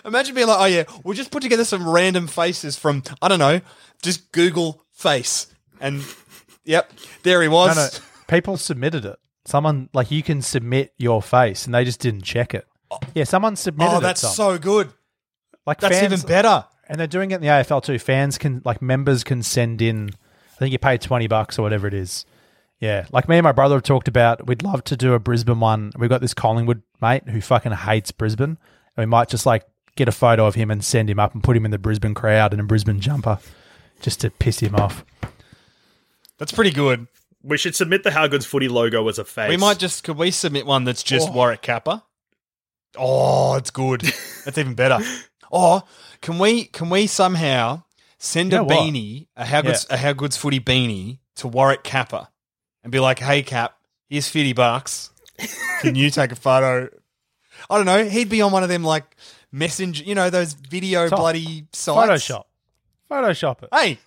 imagine being like, oh yeah, we'll just put together some random faces from I don't know, just Google face, and yep, there he was. No, no. *laughs* People submitted it. Someone like you can submit your face, and they just didn't check it. Yeah, someone submitted Oh, that's Tom. so good. like That's fans, even better. And they're doing it in the AFL too. Fans can like members can send in. I think you pay twenty bucks or whatever it is. Yeah, like me and my brother have talked about. We'd love to do a Brisbane one. We've got this Collingwood mate who fucking hates Brisbane. And we might just like get a photo of him and send him up and put him in the Brisbane crowd in a Brisbane jumper, just to piss him off. That's pretty good. We should submit the How Good's Footy logo as a face. We might just could we submit one that's just Oh. Warwick Capper? Oh, it's good. *laughs* That's even better. Or can we can we somehow send You a what? beanie, a how good's a how good's footy beanie to Warwick Capper and be like, hey Cap, here's fifty bucks. Can you take a photo? I don't know. He'd be on one of them like messenger, you know, those video bloody sites. Photoshop, Photoshop it. Hey,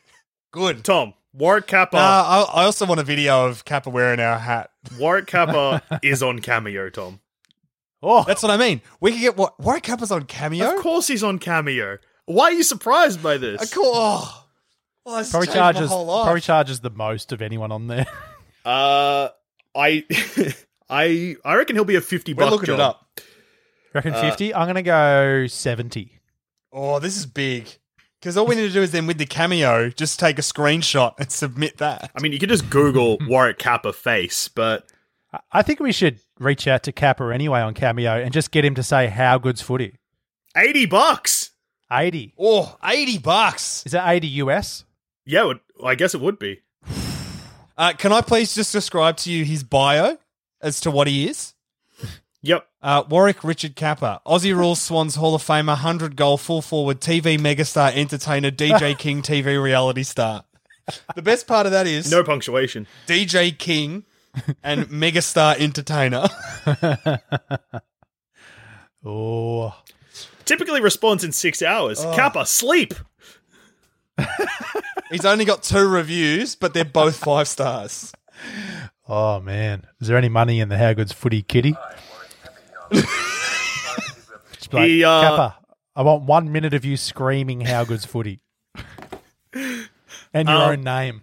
good. Tom Warwick Capper. Nah, I, I also want a video of Capper wearing our hat. Warwick *laughs* Capper is on Cameo. Tom. Oh, That's what I mean. We could get what Warwick Capper's on Cameo. Of course he's on Cameo. Why are you surprised by this? Of course. Oh, well, probably charges probably charges the most of anyone on there. *laughs* Uh, I, *laughs* I, I reckon he'll be a fifty. We're buck looking job. it up. Reckon Uh, fifty? I'm gonna go seventy. Oh, this is big. Because all we need to do is then with the cameo, just take a screenshot and submit that. I mean, you could just Google *laughs* Warwick Capper face, but I- I think we should reach out to Capper anyway on Cameo and just get him to say how good's footy. eighty bucks. Eighty. Oh, 80 bucks. Is that eighty US? Yeah, it would, I guess it would be. Uh, can I please just describe to you his bio as to what he is? Yep. Uh, Warwick Richard Capper, Aussie Rules Swans Hall of Famer, 100 goal, full forward, TV megastar, entertainer, DJ *laughs* King, TV reality star. The best part of that is No punctuation. DJ King and *laughs* megastar entertainer. *laughs* Oh, Typically responds in six hours. Capper, sleep. He's only got two reviews, but they're both five stars. oh man. Is there any money in the how good's footy kitty? Just be like, He, uh, Capper, I want one minute of you screaming how good's footy. And your Um, own name.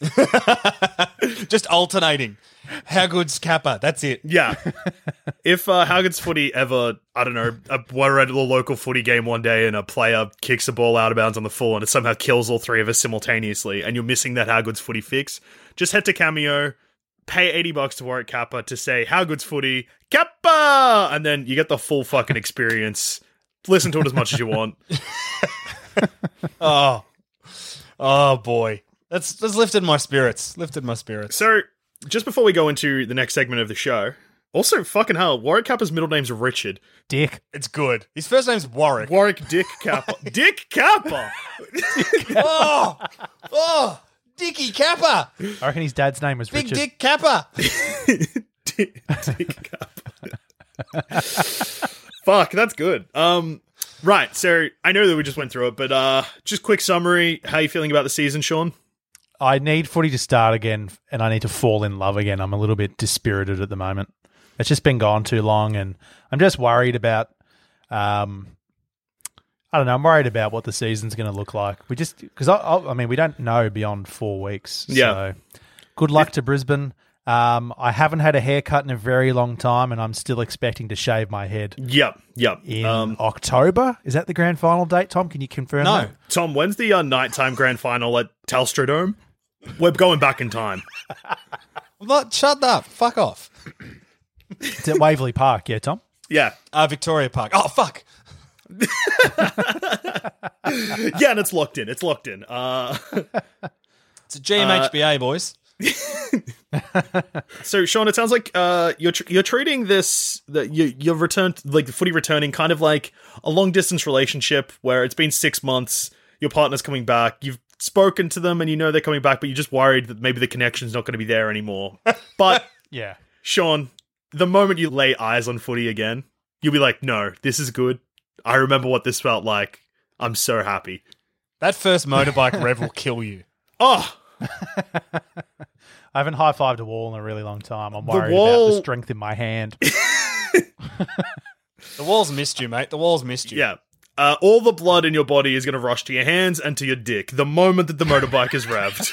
*laughs* Just alternating. How good's Capper? That's it. Yeah. if uh, How Good's Footy ever, I don't know, uh, we're at a local footy game one day and a player kicks a ball out of bounds on the full and it somehow kills all three of us simultaneously and you're missing that How Good's Footy fix, just head to Cameo, pay 80 bucks to Warwick Capper to say How Good's Footy, Capper! And then you get the full fucking experience. Listen to it as much as you want. *laughs* Oh, oh boy, that's that's lifted my spirits. Lifted my spirits. So, just before we go into the next segment of the show, also, fucking hell, Warwick Capper's middle name's Richard. Dick. It's good. His first name's Warwick. Warwick Dick Capper. *laughs* Dick Capper! *laughs* oh, oh, Dicky Capper, I reckon his dad's name was Big Richard. Dick Capper. Dick, *laughs* Dick Capper. Fuck, that's good. Um, right. So I know that we just went through it, but uh, just quick summary. How you feeling about the season, Sean? I need footy to start again, and I need to fall in love again. I'm a little bit dispirited at the moment. It's just been gone too long, and I'm just worried about. Um, I don't know. I'm worried about what the season's going to look like. We just because I, I, I mean we don't know beyond four weeks. Yeah. So good luck to Brisbane. Um, I haven't had a haircut in a very long time, and I'm still expecting to shave my head Yep, yep. in Um, October. Is that the grand final date, Tom? Can you confirm? No, that? Tom, when's the uh, nighttime grand final at Telstra Dome? We're going back in time. *laughs* I'm not. Shut up. Fuck off. It's at Waverley Park, yeah, Tom. Yeah, Uh, Victoria Park. Oh fuck. Yeah, and it's locked in. It's locked in. Uh, It's a GMHBA, boys. *laughs* so Sean, it sounds like uh, you're tr- you're treating this that you you're returned like the footy returning kind of like a long distance relationship where it's been six months. Your partner's coming back. You've spoken to them and you know they're coming back, but you're just worried that maybe the connection's not going to be there anymore. But *laughs* Yeah. Sean, the moment you lay eyes on footy again, you'll be like, no, this is good. I remember what this felt like. I'm so happy. That first motorbike rev will kill you. *laughs* Oh, *laughs* I haven't high fived a wall in a really long time. I'm The worried about the strength in my hand. *laughs* The walls missed you, mate. The walls missed you. yeah. Uh, all the blood in your body is going to rush to your hands and to your dick the moment that the motorbike is revved.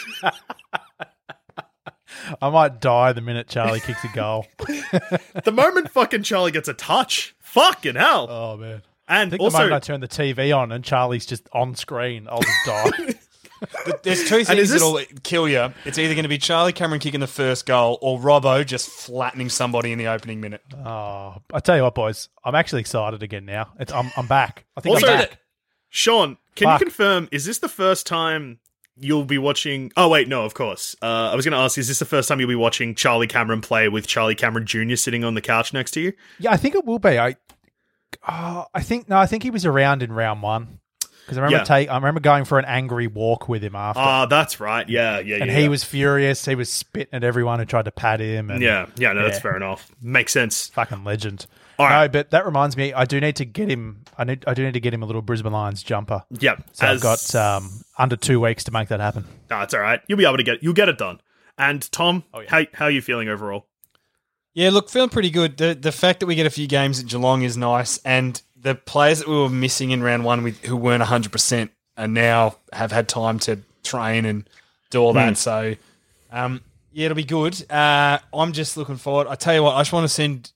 I might die the minute Charlie kicks a goal. the moment fucking Charlie gets a touch, fucking hell. Oh man. And I think also, the moment I turn the TV on and Charlie's just on screen, I'll just die. There's two things this- that'll kill you. It's either going to be Charlie Cameron kicking the first goal or Robbo just flattening somebody in the opening minute. oh, I tell you what, boys, I'm actually excited again now. It's, I'm, I'm back. I think Also, I'm back. Sean, can Fuck. you confirm, is this the first time you'll be watching? Oh, wait, no, of course. Uh, I was going to ask, is this the first time you'll be watching Charlie Cameron play with Charlie Cameron Jr. sitting on the couch next to you? Yeah, I think it will be. I, oh, I think no, I think he was around in round one because I remember Yeah. take. I remember going for an angry walk with him after, Ah, that's right. Yeah, yeah, yeah. and he yeah. was furious. He was spitting at everyone who tried to pat him. And Yeah, yeah, no, that's fair enough. Makes sense. fucking legend. All no, right. but that reminds me, I do need to get him. I need. I do need to get him a little Brisbane Lions jumper. Yep. So as- I've got um, under two weeks to make that happen. No, it's all right. You'll be able to get you'll get it done. And Tom, Oh, yeah. how how are you feeling overall? Yeah, look, feeling pretty good. The the fact that we get a few games at Geelong is nice, and the players that we were missing in round one with, who weren't hundred percent are now have had time to train and do all that. So, um, yeah, it'll be good. Uh, I'm just looking forward. I tell you what, I just want to send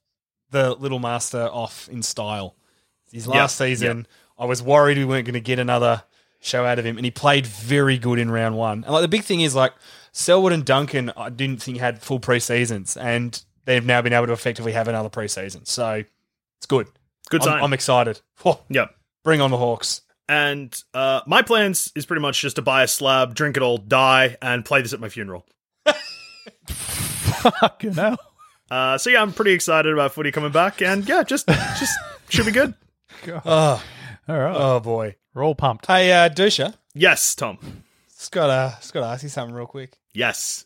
the little master off in style. His last Yeah, season, I was worried we weren't going to get another show out of him, and he played very good in round one. And like the big thing is like Selwood and Duncan, I didn't think had full preseasons, and they've now been able to effectively have another preseason. So it's good. Good I'm, sign. I'm excited. *laughs* Whoa, Yep. bring on the Hawks. And uh, my plans is pretty much just to buy a slab, drink it all, die, and play this at my funeral. *laughs* Fucking hell. Uh, so yeah, I'm pretty excited about footy coming back, and yeah, just just should be good. *laughs* Oh, All right, oh boy. we're all pumped. Hey, uh, Dusha, Yes, Tom. just gotta, just gotta ask you something real quick. Yes.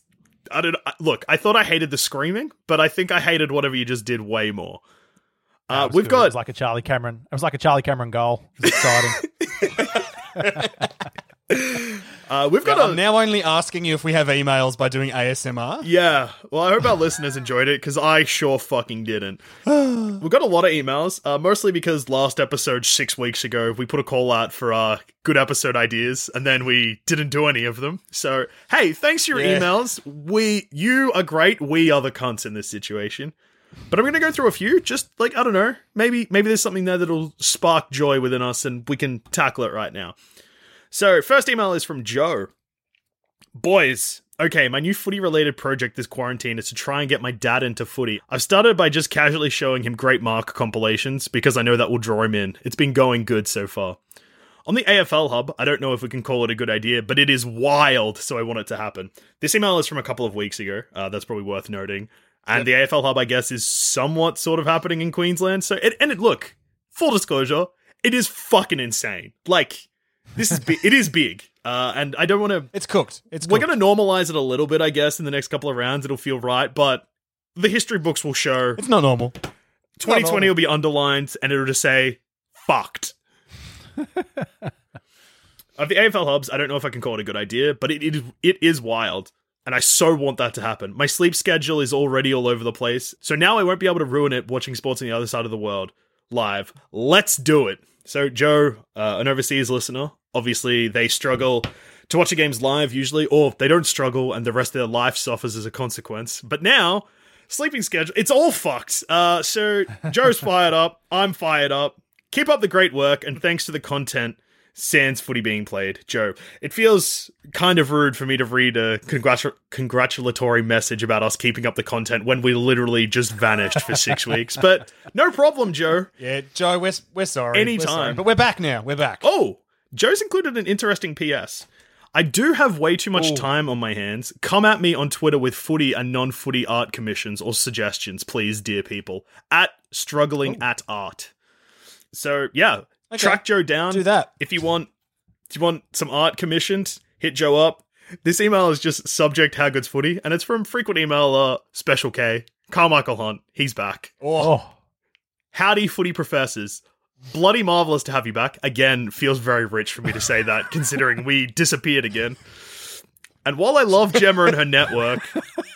I don't look. I thought I hated the screaming, but I think I hated whatever you just did way more. Uh, we've good. It got was like a Charlie Cameron. It was like a Charlie Cameron goal. It was exciting. *laughs* *laughs* *laughs* Uh, we've got I'm now only asking you if we have emails by doing ASMR. Yeah. Well, I hope our listeners enjoyed it because I sure fucking didn't. *sighs* We've got a lot of emails, uh, mostly because last episode six weeks ago we put a call out for uh, good episode ideas, and then we didn't do any of them. So hey, thanks for your Yeah. emails. We, you are great. We are the cunts in this situation. But I'm going to go through a few. Just like I don't know, maybe maybe there's something there that'll spark joy within us, and we can tackle it right now. So first email is from Joe. Boys, okay, my new footy related project this quarantine is to try and get my dad into footy. I've started by just casually showing him great mark compilations because I know that will draw him in. It's been going good so far. On the AFL hub, I don't know if we can call it a good idea, but it is wild, so I want it to happen. This email is from a couple of weeks ago. Uh, that's probably worth noting. And the AFL hub, I guess, is somewhat sort of happening in Queensland. So, it, and it, look, full disclosure, it is fucking insane. Like, this is big. it is big. Uh, and I don't want to It's cooked. It's we're going to normalize it a little bit, I guess, in the next couple of rounds. It'll feel right, but the history books will show It's not normal. 2020 will be underlined and it'll just say fucked. *laughs* of the AFL hubs, I don't know if I can call it a good idea, but it, it is it is wild. And I so want that to happen. My sleep schedule is already all over the place. So now I won't be able to ruin it watching sports on the other side of the world live. Let's do it. So, Joe, uh, an overseas listener, obviously they struggle to watch the games live usually, or they don't struggle and the rest of their life suffers as a consequence. But now, sleeping schedule, it's all fucked. Uh, so, Joe's *laughs* fired up. I'm fired up. Keep up the great work, and thanks to the content, sans footy being played. Joe, it feels kind of rude for me to read a congratu- congratulatory message about us keeping up the content when we literally just vanished for six *laughs* weeks. But no problem, Joe. Yeah, Joe, we're, we're sorry. Anytime. We're sorry. But we're back now. We're back. Oh, Joe's included an interesting PS. I do have way too much Ooh. time on my hands. Come at me on Twitter with footy and non footy art commissions or suggestions, please, dear people. At struggling at art. So yeah, track Joe down. Do that. If you want do you want some art commissioned, hit Joe up. This email is just subject how good's footy, and it's from frequent emailer Special K. Carmichael Hunt. He's back. Oh, oh. Howdy, footy professors. Bloody marvelous to have you back. Again, feels very rich for me to say that, considering we *laughs* disappeared again. And while I love Gemma and her network,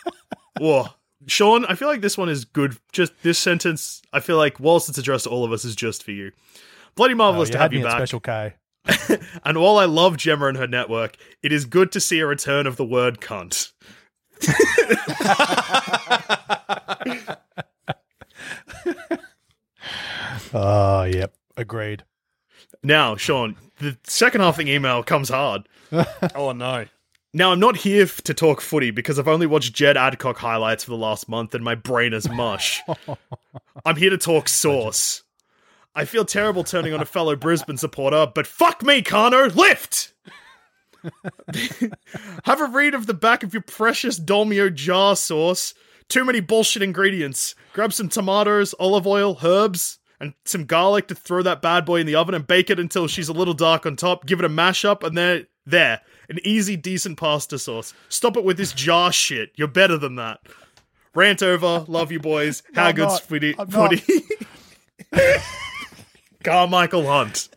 *laughs* whoa, Sean, I feel like this one is good. Just this sentence, I feel like whilst it's addressed to all of us, is just for you. Bloody oh, marvelous oh, to have you back. Special K. *laughs* And while I love Gemma and her network, it is good to see a return of the word cunt. Oh, yep. Agreed. Now, Sean, the second half of the email comes hard. *laughs* Oh, no. Now, I'm not here f- to talk footy because I've only watched Jed Adcock highlights for the last month and my brain is mush. *laughs* I'm here to talk sauce. I feel terrible turning on a fellow Brisbane supporter, but fuck me, Kano, lift! *laughs* Have a read of the back of your precious Dolmio jar sauce. Too many bullshit ingredients. Grab some tomatoes, olive oil, herbs, and some garlic to throw that bad boy in the oven and bake it until she's a little dark on top. Give it a mash up, and there, there, an easy, decent pasta sauce. Stop it with this jar shit. You're better than that. Rant over. Love you, boys. How I'm good's footy? Footy? *laughs* Carmichael Hunt.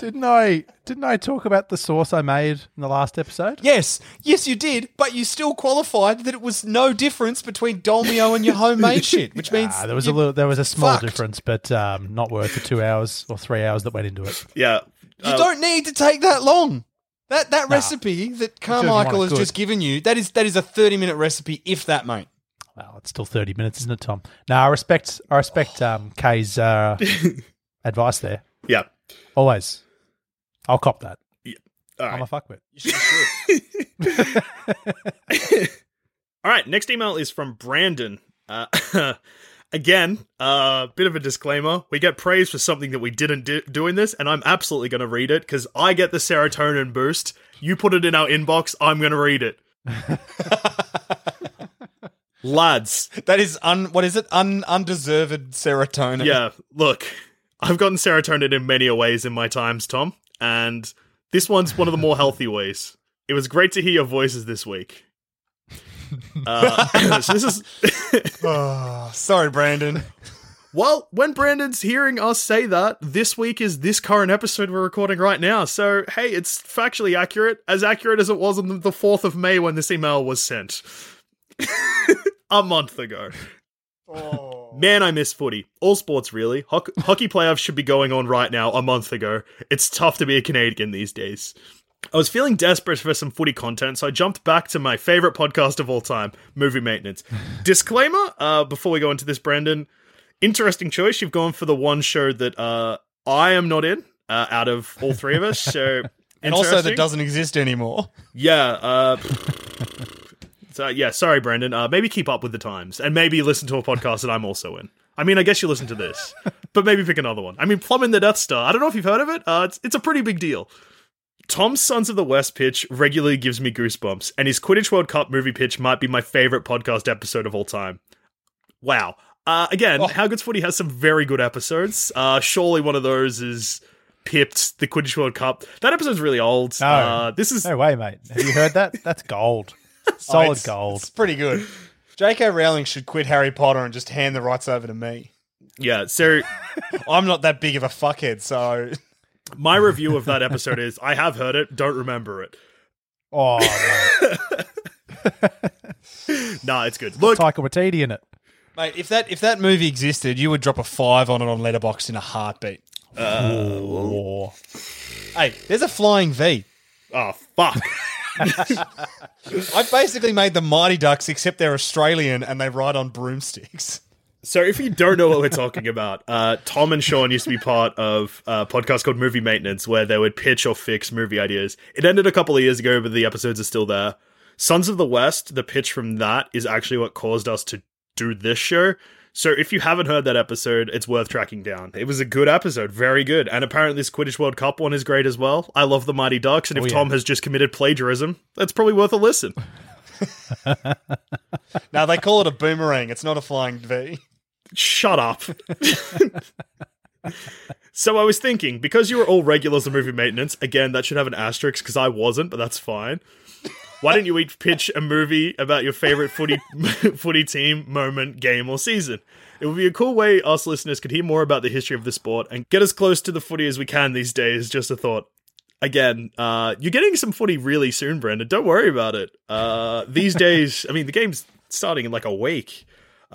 Didn't I? Didn't I talk about the sauce I made in the last episode? Yes, yes, you did, but you still qualified that it was no difference between Dolmio and your homemade *laughs* shit, which means Ah, there was a little, there was a small fucked. difference, but um, not worth the two hours or three hours that went into it. Yeah. You Uh, don't need to take that long. That that recipe that Carmichael has good. just given you that is that is a thirty minute recipe, if that, mate. Well, it's still thirty minutes, isn't it, Tom? No, I respect, I respect um, Kay's uh, *laughs* advice there. yeah. Always, I'll cop that. All I'm right. a fuckwit. *laughs* All right, next email is from Brandon. Uh, *laughs* again, a uh, bit of a disclaimer. We get praise for something that we didn't do, do in this, and I'm absolutely going to read it because I get the serotonin boost. You put it in our inbox, I'm going to read it. *laughs* Lads, That is un what is it? Un undeserved serotonin. yeah, look, I've gotten serotonin in many a ways in my times, Tom, and this one's one of the more healthy *laughs* ways. It was great to hear your voices this week. *laughs* Uh, *laughs* so this is Oh, sorry, Brandon. Well, when Brandon's hearing us say that, this week is this current episode we're recording right now. So, hey, it's factually accurate, as accurate as it was on the 4th of May when this email was sent. a month ago. Man, I miss footy. All sports, really. Hoc- *laughs* hockey playoffs should be going on right now, a month ago. It's tough to be a Canadian these days. I was feeling desperate for some footy content, so I jumped back to my favorite podcast of all time, Movie Maintenance. *laughs* Disclaimer uh, before we go into this, Brandon. Interesting choice. You've gone for the one show that uh, I am not in uh, out of all three of us. So, *laughs* And also that doesn't exist anymore. Yeah. Uh, so yeah, sorry, Brandon. Uh, maybe keep up with the times, and maybe listen to a podcast that I'm also in. I mean, I guess you listen to this, *laughs* but maybe pick another one. I mean, plumbing the Death Star. I don't know if you've heard of it. Uh, it's it's a pretty big deal. Tom's Sons of the West pitch regularly gives me goosebumps, and his Quidditch World Cup movie pitch might be my favorite podcast episode of all time. Wow. Uh, again, How Good's Footy has some very good episodes. Uh, surely one of those is Pipped, the Quidditch World Cup. That episode's really old. No. Uh, this is No way, mate. Have you heard that? That's gold. *laughs* Solid Oh, it's- gold. It's pretty good. J.K. Rowling should quit Harry Potter and just hand the rights over to me. yeah. So *laughs* I'm not that big of a fuckhead, so My review of that episode is I have heard it, don't remember it. Oh, no. *laughs* Nah, it's good. Look, Taika Waititi in it. mate, if that if that movie existed, you would drop a five on it on Letterboxd in a heartbeat. Oh. Hey, there's a flying V. oh fuck. *laughs* I basically made the Mighty Ducks, except they're Australian and they ride on broomsticks. So if you don't know what we're talking about, uh, Tom and Sean used to be part of a podcast called Movie Maintenance where they would pitch or fix movie ideas. It ended a couple of years ago, but the episodes are still there. Sons of the West, the pitch from that is actually what caused us to do this show. So if you haven't heard that episode, it's worth tracking down. It was a good episode, very good. And apparently this Quidditch World Cup one is great as well. I love the Mighty Ducks, and if Oh, yeah. Tom has just committed plagiarism, that's probably worth a listen. *laughs* Now they call it a boomerang. It's not a flying V. Shut up. so I was thinking, because you were all regulars of movie maintenance, again, that should have an asterisk because I wasn't, but that's fine. Why don't you each pitch a movie about your favorite footy *laughs* footy team, moment, game, or season? It would be a cool way us listeners could hear more about the history of the sport and get as close to the footy as we can these days. Just a thought. Again, uh, you're getting some footy really soon, Brendan. Don't worry about it. Uh, these days, I mean, the game's starting in like a week.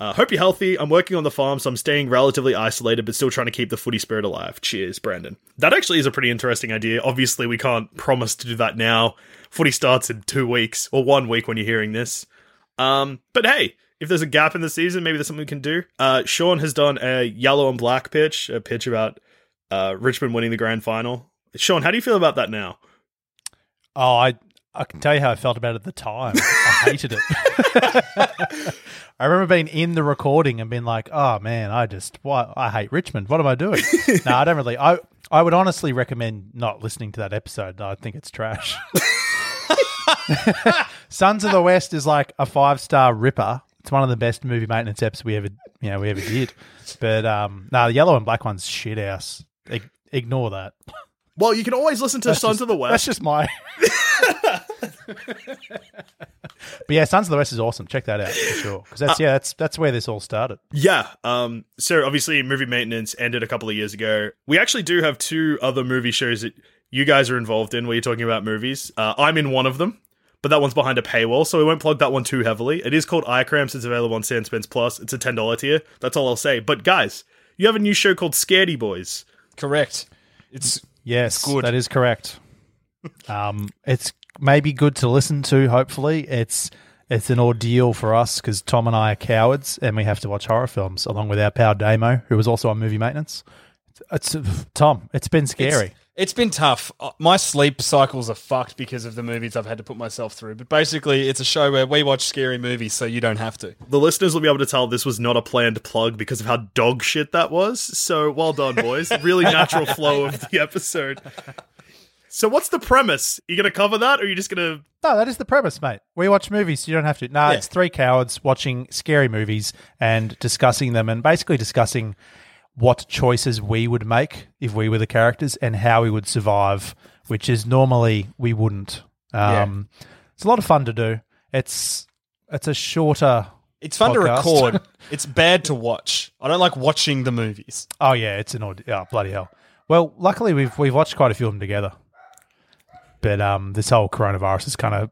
Uh, hope you're healthy. I'm working on the farm, so I'm staying relatively isolated, but still trying to keep the footy spirit alive. Cheers, Brandon. That actually is a pretty interesting idea. Obviously, we can't promise to do that now. Footy starts in two weeks, or one week when you're hearing this. Um, but hey, if there's a gap in the season, maybe there's something we can do. Uh, Sean has done a yellow and black pitch, a pitch about uh, Richmond winning the grand final. Sean, how do you feel about that now? Oh, I I can tell you how I felt about it at the time. I *laughs* hated it. *laughs* I remember being in the recording and being like, "Oh man, I just why I hate Richmond. What am I doing?" *laughs* no, I don't really. I I would honestly recommend not listening to that episode. I think it's trash. Sons of the West is like a five star ripper. It's one of the best movie maintenance eps we ever you know we ever did. But um, no, the yellow and black one's shit house. Ig- ignore that. Well, you can always listen to That's Sons just- of the West. That's just my. *laughs* but yeah, Sons of the West is awesome. Check that out for sure. Because that's yeah, that's that's where this all started. Yeah. Um, so obviously, movie maintenance ended a couple of years ago. We actually do have two other movie shows that you guys are involved in where you're talking about movies. Uh, I'm in one of them, but that one's behind a paywall, so we won't plug that one too heavily. It is called iCramps. It's available on Sans Pants Plus. It's a ten dollar tier. That's all I'll say. But guys, you have a new show called Scaredy Boys. Correct. It's Yes, good. that is correct. um, it's maybe good to listen to. Hopefully, it's it's an ordeal for us because Tom and I are cowards and we have to watch horror films along with our pal Damo, who was also on movie maintenance. It's, it's Tom. It's been scary. It's, it's been tough. Uh, My sleep cycles are fucked because of the movies I've had to put myself through. But basically, it's a show where we watch scary movies so you don't have to. The listeners will be able to tell this was not a planned plug because of how dog shit that was. So well done, boys. really natural *laughs* flow of the episode. So what's the premise? Are You gonna cover that, or are you just gonna? No, that is the premise, mate. We watch movies, so you don't have to. No, Yeah. it's three cowards watching scary movies and discussing them and basically discussing what choices we would make if we were the characters and how we would survive, which is normally we wouldn't. Um, It's a lot of fun to do. It's it's a shorter It's fun to record. *laughs* It's bad to watch. I don't like watching the movies. Oh yeah, it's an odd. Oh bloody hell. Well, luckily we've we've watched quite a few of them together, but um, this whole coronavirus has kind of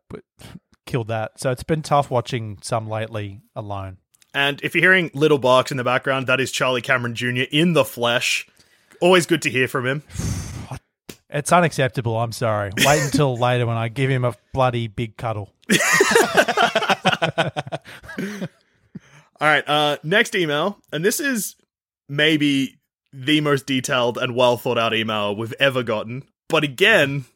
killed that. So it's been tough watching some lately alone. And if you're hearing little barks in the background, that is Charlie Cameron Jr. in the flesh. Always good to hear from him. It's unacceptable. I'm sorry. Wait until *laughs* later when I give him a bloody big cuddle. *laughs* *laughs* All right, uh, next email, and this is maybe the most detailed and well thought out email we've ever gotten. But again,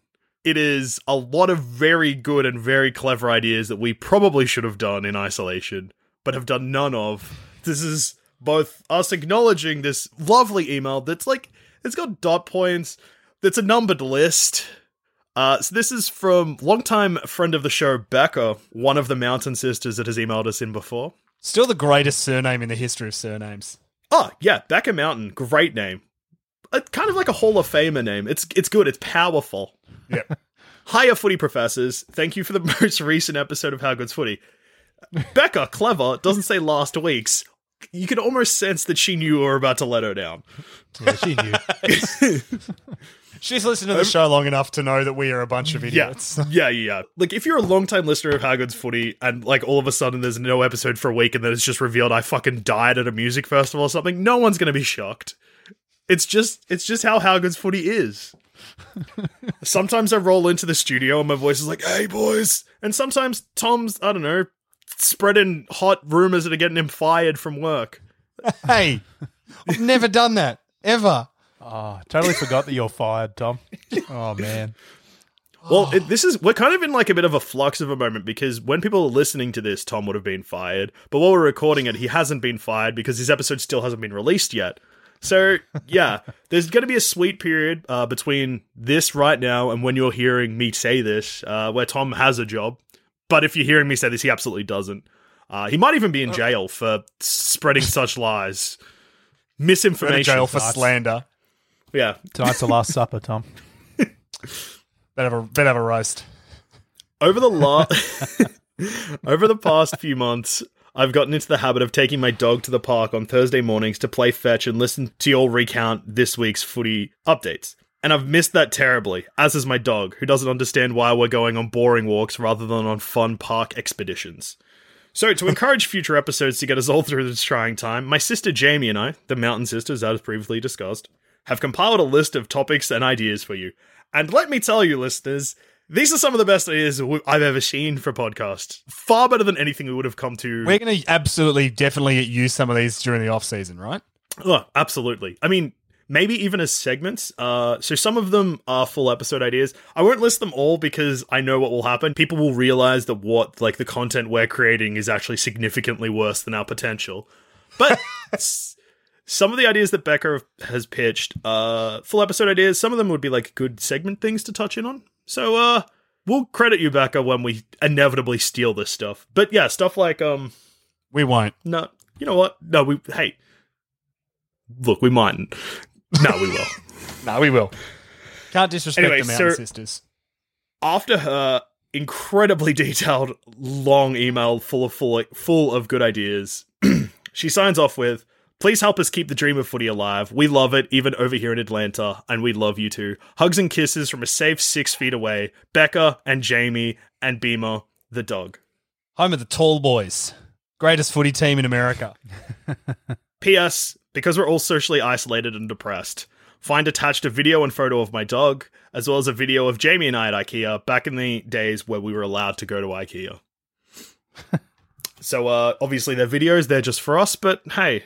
it is a lot of very good and very clever ideas that we probably should have done in isolation, but have done none of. This is both us acknowledging this lovely email that's like, it's got dot points, that's a numbered list. Uh, so this is from longtime friend of the show, Becca, one of the Mountain Sisters that has emailed us in before. Still the greatest surname in the history of surnames. Oh yeah, Becca Mountain, great name. Uh, kind of like a Hall of Famer name. It's it's good. It's powerful. Yep. *laughs* Hiya, footy professors. Thank you for the *laughs* most recent episode of How Good's Footy. Becca, clever, doesn't say last week's. You could almost sense that she knew we were about to let her down. Yeah, she knew. *laughs* She's listened to the show long enough to know that we are a bunch of idiots. *laughs* Yeah, yeah, yeah. Like if you're a long time listener of How Footy, and like all of a sudden there's no episode for a week, and then it's just revealed I fucking died at a music festival or something, no one's gonna be shocked. It's just, it's just how How Footy is. *laughs* sometimes I roll into the studio and my voice is like, "Hey boys," and sometimes Tom's, I don't know, spreading hot rumors that are getting him fired from work. hey, I've never done that ever. Oh, totally forgot that you're fired, Tom. Oh man. Well, it, this is we're kind of in like a bit of a flux of a moment because when people are listening to this, Tom would have been fired. But while we're recording it, he hasn't been fired because his episode still hasn't been released yet. So yeah, there's going to be a sweet period uh, between this right now and when you're hearing me say this, uh, where Tom has a job. But if you're hearing me say this, he absolutely doesn't. Uh, he might even be in jail for spreading such lies, Go to misinformation. jail for Nice. slander. Yeah, Tonight's the last supper, Tom. *laughs* Better have a, better have a roast. over the la- *laughs* *laughs* over the past few months i've gotten into the habit of taking my dog to the park on thursday mornings to play fetch and listen to you all recount this week's footy updates and i've missed that terribly as is my dog who doesn't understand why we're going on boring walks rather than on fun park expeditions so to encourage future episodes to get us all through this trying time my sister jamie and i the mountain sisters as previously discussed have compiled a list of topics and ideas for you and let me tell you, listeners, these are some of the best ideas I've ever seen for podcasts. Far better than anything we would have come to. We're going to absolutely, definitely use some of these during the off season, right? Oh, absolutely. I mean, maybe even as segments. Uh, so some of them are full episode ideas. I won't list them all because I know what will happen. People will realize that what like the content we're creating is actually significantly worse than our potential. But *laughs* some of the ideas that Becca has pitched, uh, full episode ideas. Some of them would be like good segment things to touch in on. So, uh, we'll credit you, Becca, when we inevitably steal this stuff. But yeah, stuff like um, We won't. no, you know what? No, we hey, look, we mightn't. No, we will. *laughs* No, we will. Can't disrespect Anyway, the Mountain so- Sisters. After her incredibly *laughs* detailed, long email full of full full of good ideas, *clears throat* she signs off with. Please help us keep the dream of footy alive. We love it, even over here in Atlanta, and we love you too. Hugs and kisses from a safe six feet away, Becca and Jamie and Beamer, the dog. Home of the Tall Boys. Greatest footy team in America. *laughs* P.S. Because we're all socially isolated and depressed, find attached a video and photo of my dog, as well as a video of Jamie and I at IKEA back in the days where we were allowed to go to IKEA. *laughs* so, uh, obviously, they're videos, they're just for us, but hey,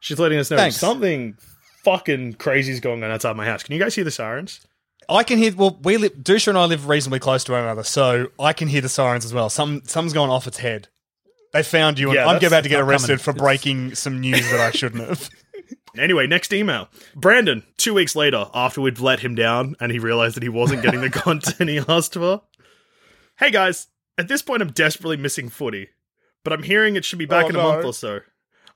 she's letting us know Thanks. something fucking crazy is going on outside my house. Can you guys hear the sirens? I can hear. Well, we live. Dusha and I live reasonably close to one another, so I can hear the sirens as well. Some something's going off its head. They found you, and Yeah, I'm about to get arrested coming. for breaking some news that I shouldn't have. *laughs* Anyway, next email. Brandon, two weeks later, after we'd let him down and he realized that he wasn't getting the *laughs* content he asked for. Hey guys, at this point I'm desperately missing footy, but I'm hearing it should be back Oh, in a no. month or so.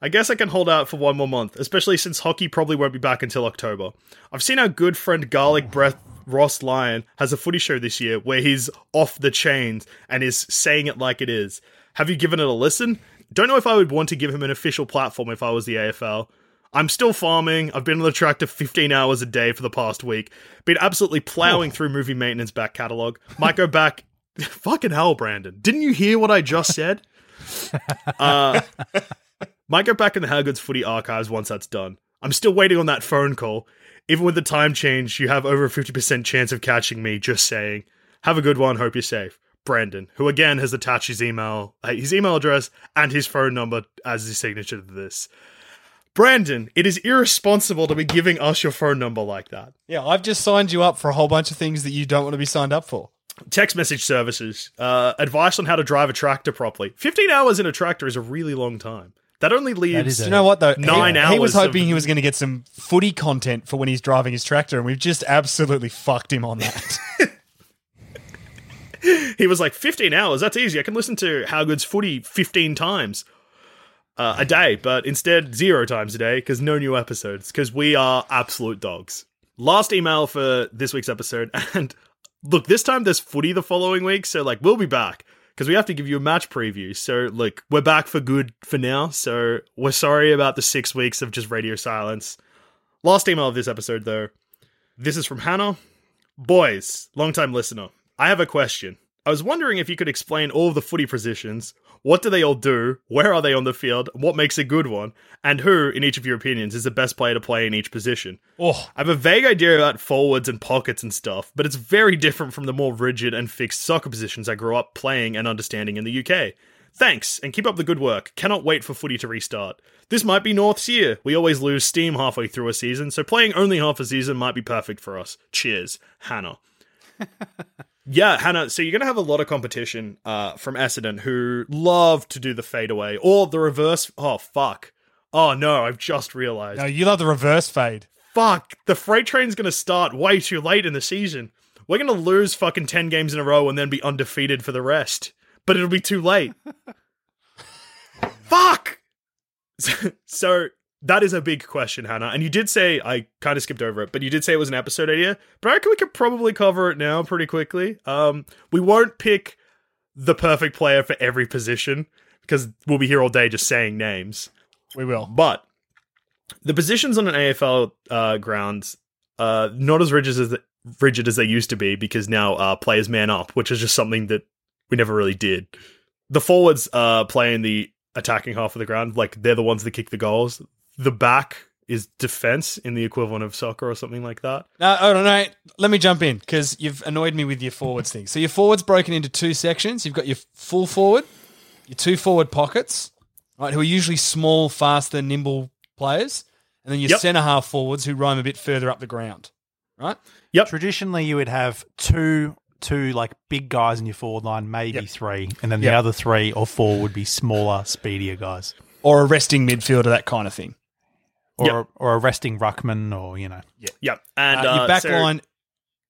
I guess I can hold out for one more month, especially since hockey probably won't be back until October. I've seen our good friend Garlic oh. Breath Ross Lyon has a footy show this year where he's off the chains and is saying it like it is. Have you given it a listen? Don't know if I would want to give him an official platform if I was the AFL. I'm still farming. I've been on the tractor 15 hours a day for the past week. Been absolutely plowing through movie maintenance back catalog. Might go back. *laughs* Fucking hell, Brandon. Didn't you hear what I just said? *laughs* uh, might go back in the How Good's footy archives once that's done. I'm still waiting on that phone call. Even with the time change, you have over a 50% chance of catching me, just saying. Have a good one. Hope you're safe. Brandon, who again has attached his email, uh, his email address and his phone number as his signature to this. Brandon, it is irresponsible to be giving us your phone number like that. Yeah, I've just signed you up for a whole bunch of things that you don't want to be signed up for. Text message services, uh, advice on how to drive a tractor properly. 15 hours in a tractor is a really long time. That only leaves. is a- You know what though? Nine he, hours He was hoping of- he was going to get some footy content for when he's driving his tractor, and we've just absolutely fucked him on that. *laughs* *laughs* he was like 15 hours? That's easy. I can listen to how good's footy 15 times uh, a day but instead zero times a day because no new episodes because we are absolute dogs. Last email for this week's episode *laughs* and look this time there's footy the following week so like we'll be back because we have to give you a match preview so look we're back for good for now so we're sorry about the six weeks of just radio silence. Last email of this episode though. This is from hannah. Boys, long-time listener, I have a question. I was wondering if you could explain all of the footy positions. What do they all do? Where are they on the field? What makes a good one? And who, in each of your opinions, is the best player to play in each position? oh, I have a vague idea about forwards and pockets and stuff, but it's very different from the more rigid and fixed soccer positions I grew up playing and understanding in the UK. Thanks, and keep up the good work. Cannot wait for footy to restart. This might be North's year. We always lose steam halfway through a season, so playing only half a season might be perfect for us. Cheers, Hannah. *laughs* yeah, Hannah, so you're going to have a lot of competition uh, from Essendon who love to do the fadeaway or the reverse. Oh, fuck. Oh, no, I've just realized no, you love the reverse fade. fuck, the freight train's gonna start way too late in the season. We're gonna lose fucking 10 games in a row and then be undefeated for the rest. But it'll be too late. *laughs* fuck! *laughs* so, that is a big question, Hannah. And you did say, I kind of skipped over it, but you did say it was an episode idea. But I reckon we could probably cover it now pretty quickly. Um, we won't pick the perfect player for every position because we'll be here all day just saying names. We will. But the positions on an AFL uh, ground uh, not as rigid as the, rigid as they used to be because now uh, players man up, which is just something that we never really did. The forwards uh, play in the attacking half of the ground, like they're the ones that kick the goals. The back is defense in the equivalent of soccer or something like that. No, hold on, no. Let me jump in because you've annoyed me with your forwards thing. So your forwards broken into two sections. You've got your full forward, your two forward pockets, right, who are usually small, faster, nimble players, and then your Yep. centre half forwards who roam a bit further up the ground, right? Yep. Traditionally, you would have two two like big guys in your forward line, maybe Yep. three, and then the Yep. other three or four would be smaller, speedier guys, Or a resting midfielder, that kind of thing. Or Yep. or a resting ruckman, or you know. Yeah. Yep. And Uh, uh, your back so- line.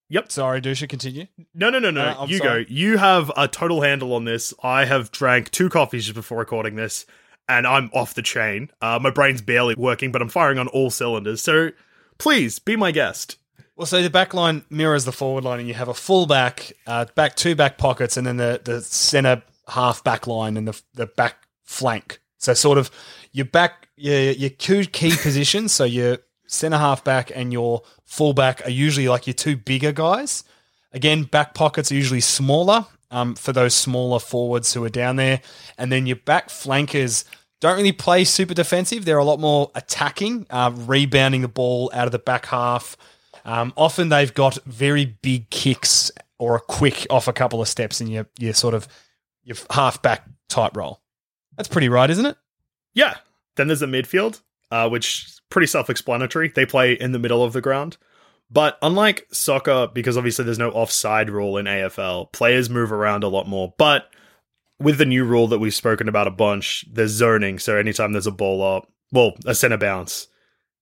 Yep. Sorry, Dusha, continue. No, no, no, no. Uh, you sorry. go. You have a total handle on this. I have drank two coffees just before recording this, and I'm off the chain. Uh, my brain's barely working, but I'm firing on all cylinders. So please be my guest. Well, so the back line mirrors the forward line, and you have a full back, uh, back two back pockets, and then the, the centre half back line and the, the back flank. So sort of your back, your, your two key positions. So your centre half back and your full back are usually like your two bigger guys. Again, back pockets are usually smaller um, for those smaller forwards who are down there. And then your back flankers don't really play super defensive. They're a lot more attacking, uh, rebounding the ball out of the back half. Um, often they've got very big kicks or a quick off a couple of steps in your, your sort of your half back type role. That's pretty right, isn't it? Yeah. Then there's the midfield, uh, which is pretty self-explanatory. They play in the middle of the ground. But unlike soccer, because obviously there's no offside rule in AFL, players move around a lot more. But with the new rule that we've spoken about a bunch, there's zoning. So anytime there's a ball up, well, a center bounce,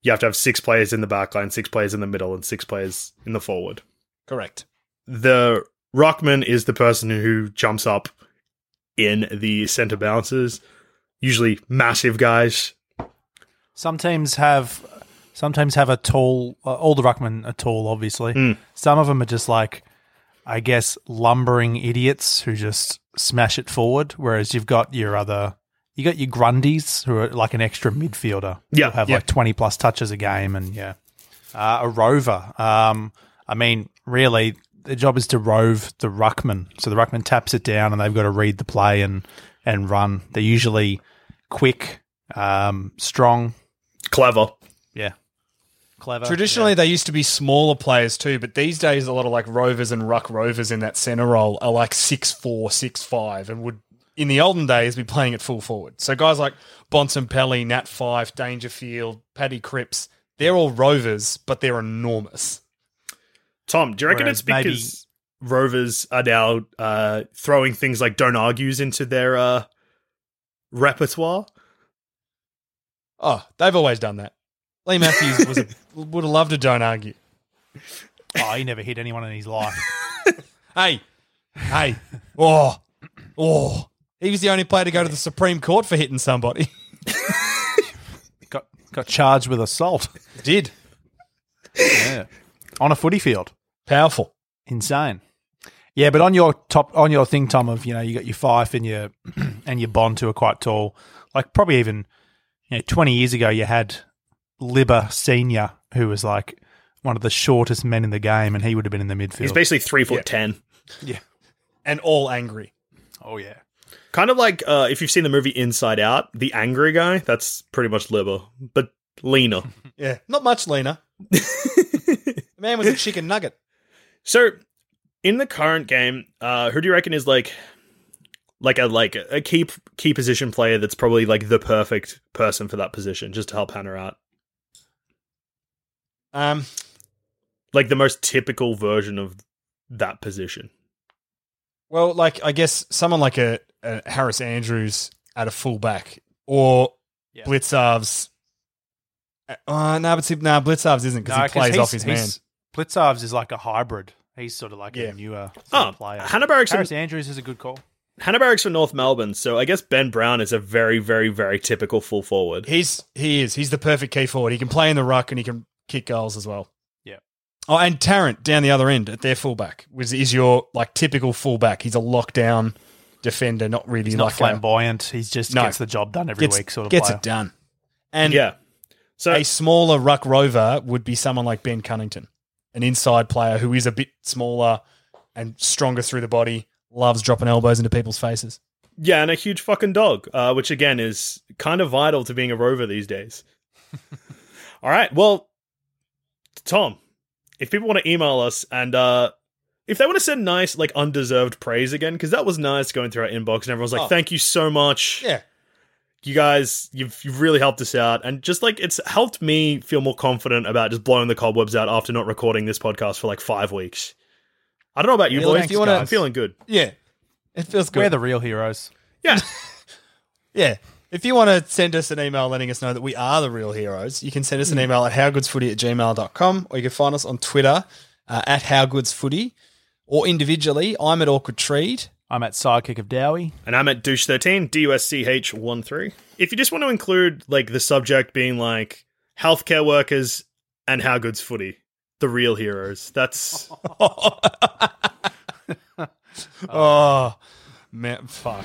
you have to have six players in the back line, six players in the middle, and six players in the forward. Correct. The ruckman is the person who jumps up in the center bounces, usually massive guys. Some teams have sometimes have a tall. Uh, all the ruckmen are tall, obviously. Mm. Some of them are just like, I guess, lumbering idiots who just smash it forward. Whereas you've got your other you got your Grundies who are like an extra midfielder. Yeah, have yeah. like twenty plus touches a game, and yeah, uh, a rover. Um, I mean, really, the job is to rove the ruckman. So the ruckman taps it down, and they've got to read the play and and run. They're usually quick, um, strong. Clever. Yeah, clever. Traditionally, they used to be smaller players too, but these days, a lot of like rovers and ruck rovers in that center role are like six four, six five, and would in the olden days be playing at full forward. So guys like Bontempelli, Nat Fyfe, Dangerfield, Paddy Cripps, they're all rovers, but they're enormous. Tom, do you reckon Whereas it's because Rovers are now uh, throwing things like don't argues into their uh, repertoire? Oh, they've always done that. Leigh Matthews was a, *laughs* would have loved a don't argue. Oh, he never hit anyone in his life. *laughs* Hey, hey, oh, oh. He was the only player to go to the Supreme Court for hitting somebody. *laughs* got got charged with assault. Did Yeah, on a footy field. powerful. Insane. Yeah, but on your top on your thing, Tom, of you know, you got your Fyfe and your *clears throat* and your bond who are quite tall. Like probably even you know, twenty years ago you had Libba Senior, who was like one of the shortest men in the game, and he would have been in the midfield. He's basically three foot ten. Yeah. And all angry. oh yeah. Kind of like uh, if you've seen the movie Inside Out, the angry guy, that's pretty much Liver, but leaner. *laughs* Yeah, not much leaner. *laughs* the man was a chicken nugget. So, in the current game, uh, who do you reckon is like, like a like a key key position player that's probably like the perfect person for that position, just to help Hannah out, Um, like the most typical version of that position. well, like I guess someone like a, a Harris Andrews at a fullback or Yeah. Blicavs. Uh, no, but see, no, Blicavs isn't because No, he 'cause plays off his man. he's- Blicavs is like a hybrid. He's sort of like Yeah. a newer sort Oh, of player. Hannah Barracks, Harris Andrews is a good call. Hannah Barracks for North Melbourne, so I guess Ben Brown is a very, very, very typical full forward. He's he is he's the perfect key forward. He can play in the ruck and he can kick goals as well. Yeah. Oh, and Tarrant down the other end at their fullback was is your like typical fullback. He's a lockdown defender, not really He's like not flamboyant. He's just No. gets the job done every gets, week sort of gets player. it done. And yeah. So a smaller ruck rover would be someone like Ben Cunnington, an inside player who is a bit smaller and stronger through the body, loves dropping elbows into people's faces. Yeah, and a huge fucking dog, uh, which again is kind of vital to being a rover these days. *laughs* All right, well, Tom, if people want to email us and uh, if they want to send nice, like undeserved praise again, because that was nice going through our inbox and everyone's like, Oh. "Thank you so much, Yeah. You guys, you've you've really helped us out," and just like it's helped me feel more confident about just blowing the cobwebs out after not recording this podcast for like five weeks. I don't know about you boys. Thanks, guys. I'm feeling good. Yeah. It feels good. We're the real heroes. Yeah. *laughs* Yeah. If you want to send us an email letting us know that we are the real heroes, you can send us an email at howgoodsfooty at gmail.com or you can find us on Twitter uh, at howgoodsfooty or individually. I'm at Awkward Treed. I'm at sidekick of Dowie. And I'm at douche13, D U S C H 1 3. If you just want to include like the subject being like healthcare workers and how good's footy, the real heroes. That's *laughs* Oh, man, fuck.